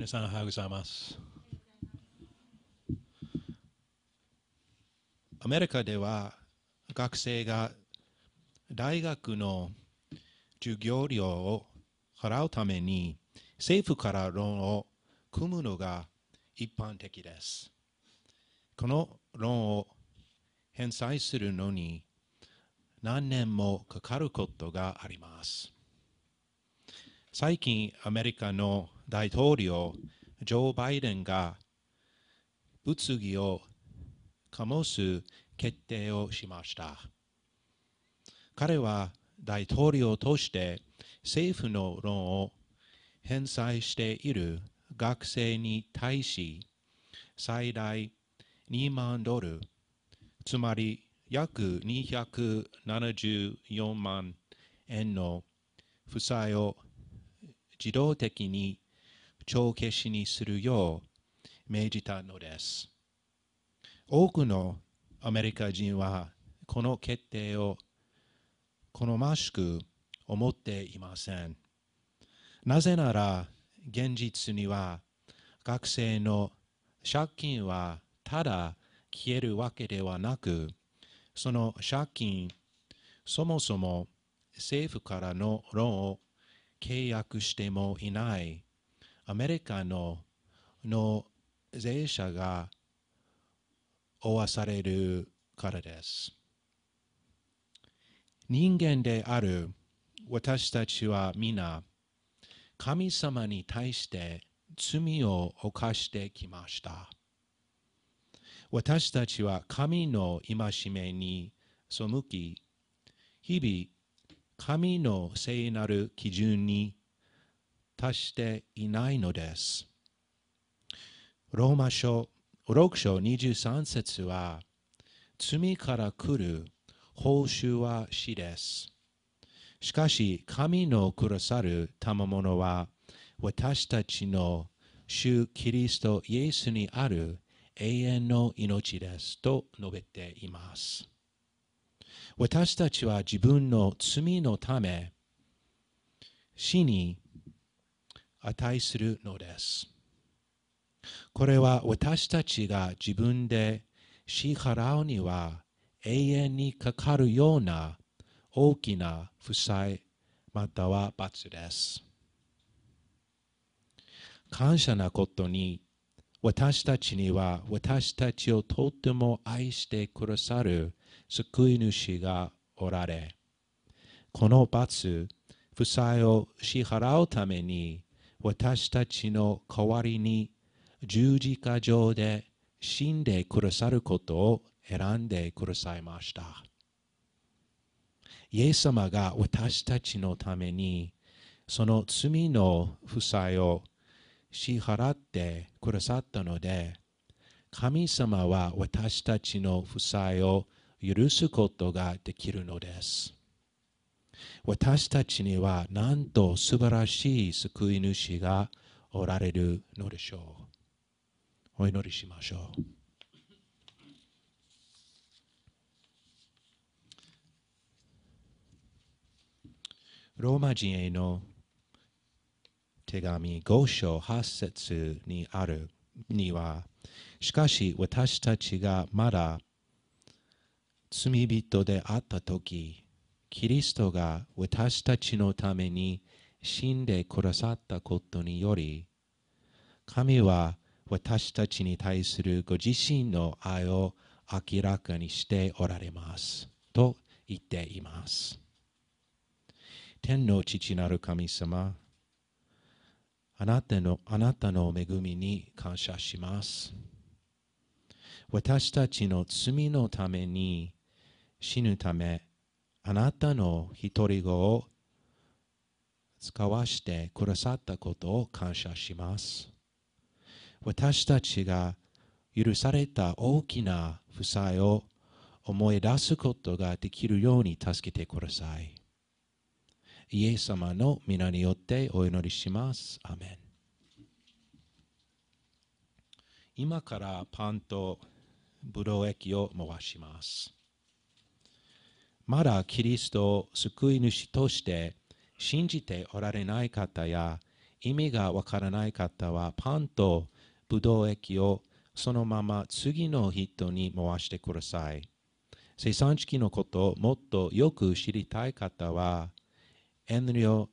さん、おはようございます。アメリカでは学生が大学の授業料を払うために政府からローンを組むのが一般的です。このローンを返済するのに何年もかかることがあります。最近アメリカの大統領ジョー・バイデンが物議を醸す決定をしました。彼は大統領として政府のローンを返済している学生に対し最大2万ドルつまり約274万円の負債を自動的に帳消しにするよう命じたのです。多くのアメリカ人はこの決定を好ましく思っていません。なぜなら現実には学生の借金はただ消えるわけではなくその借金そもそも政府からのローンを契約してもいないアメリカの納税者が負わされるからです。人間である私たちは皆神様に対して罪を犯してきました。私たちは神の戒めに背き、日々神の聖なる基準に達していないのです。ローマ書6章23節は罪から来る報酬は死です。しかし神のくださる賜物は私たちの主キリストイエスにある永遠の命ですと述べています。私たちは自分の罪のため死に値するのです。これは私たちが自分で支払うには永遠にかかるような大きな負債または罰です。感謝なことに私たちには私たちをとっても愛してくださる救い主がおられ、この罰、負債を支払うために私たちの代わりに十字架上で死んでくださることを選んでくださいました。イエス様が私たちのためにその罪の負債を支払ってくださったので、神様は私たちの負債を許すことができるのです。私たちにはなんと素晴らしい救い主がおられるのでしょう。お祈りしましょう。ローマ人への手紙5章8節にあるには、しかし私たちがまだ罪人であったとき、キリストが私たちのために死んでくださったことにより、神は私たちに対するご自身の愛を明らかにしておられます。と言っています。天の父なる神様、あなたのあなたの恵みに感謝します。私たちの罪のために死ぬため、あなたの一人子を使わしてくださったことを感謝します。私たちが許された大きな負債を思い出すことができるように助けてください。イエス様の皆によってお祈りします。アメン。今からパンとブドウ液を回します。まだキリストを救い主として信じておられない方や意味がわからない方はパンとブドウ液をそのまま次の人に回してください。生産式のことをもっとよく知りたい方は遠慮、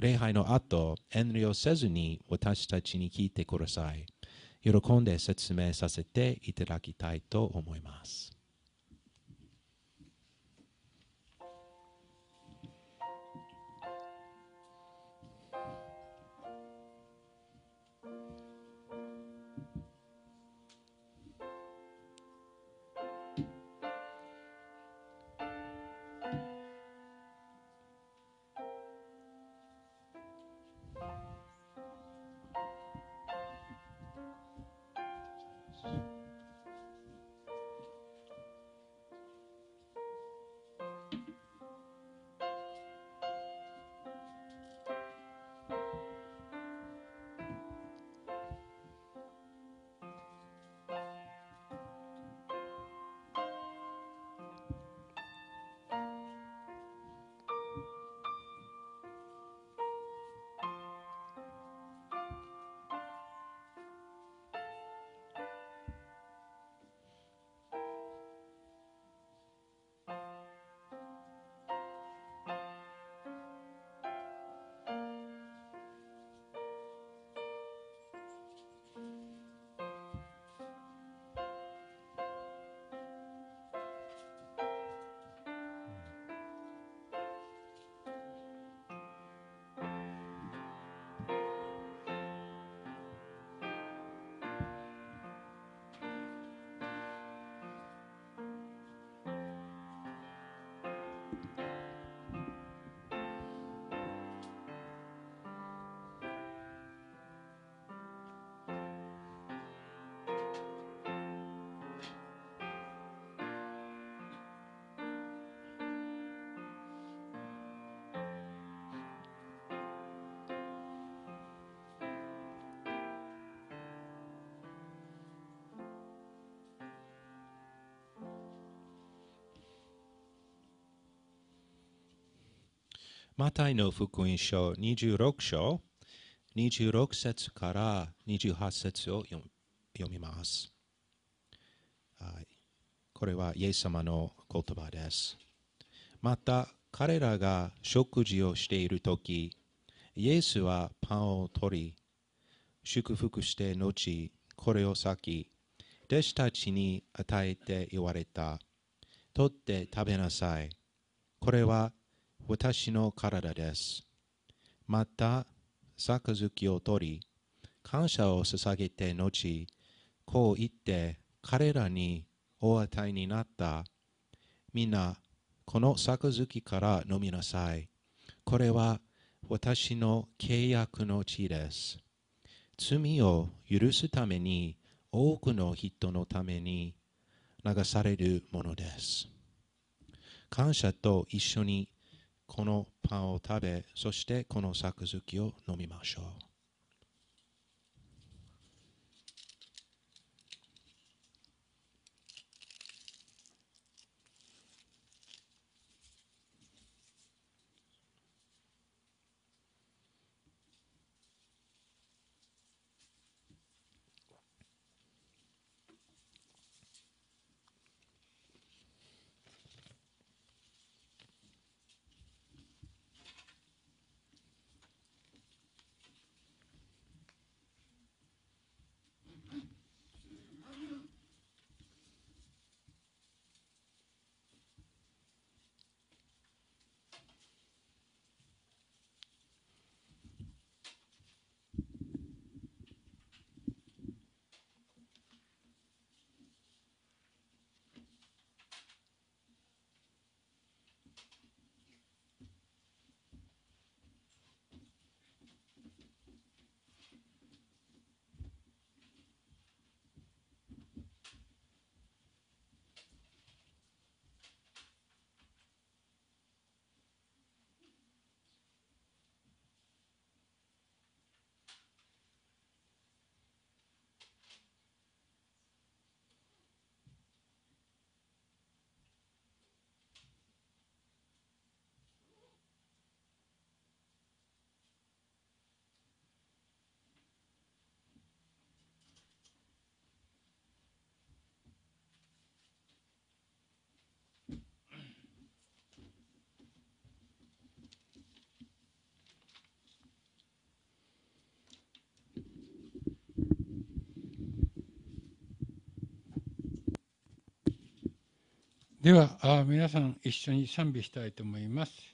礼拝の後、遠慮せずに私たちに聞いてください。喜んで説明させていただきたいと思います。マタイの福音書26章26節から28節を読みます。はいこれはイエス様の言葉です。また彼らが食事をしているとき、イエスはパンを取り、祝福して後、これを先、弟子たちに与えて言われた。取って食べなさい。これは私の体です。また、杯を取り、感謝を捧げて後、こう言って彼らにお与えになった。みんな、この杯から飲みなさい。これは私の契約の地です。罪を許すために多くの人のために流されるものです。感謝と一緒にこのパンを食べ、そしてこの作付きを飲みましょう。では皆さん一緒に賛美したいと思います。「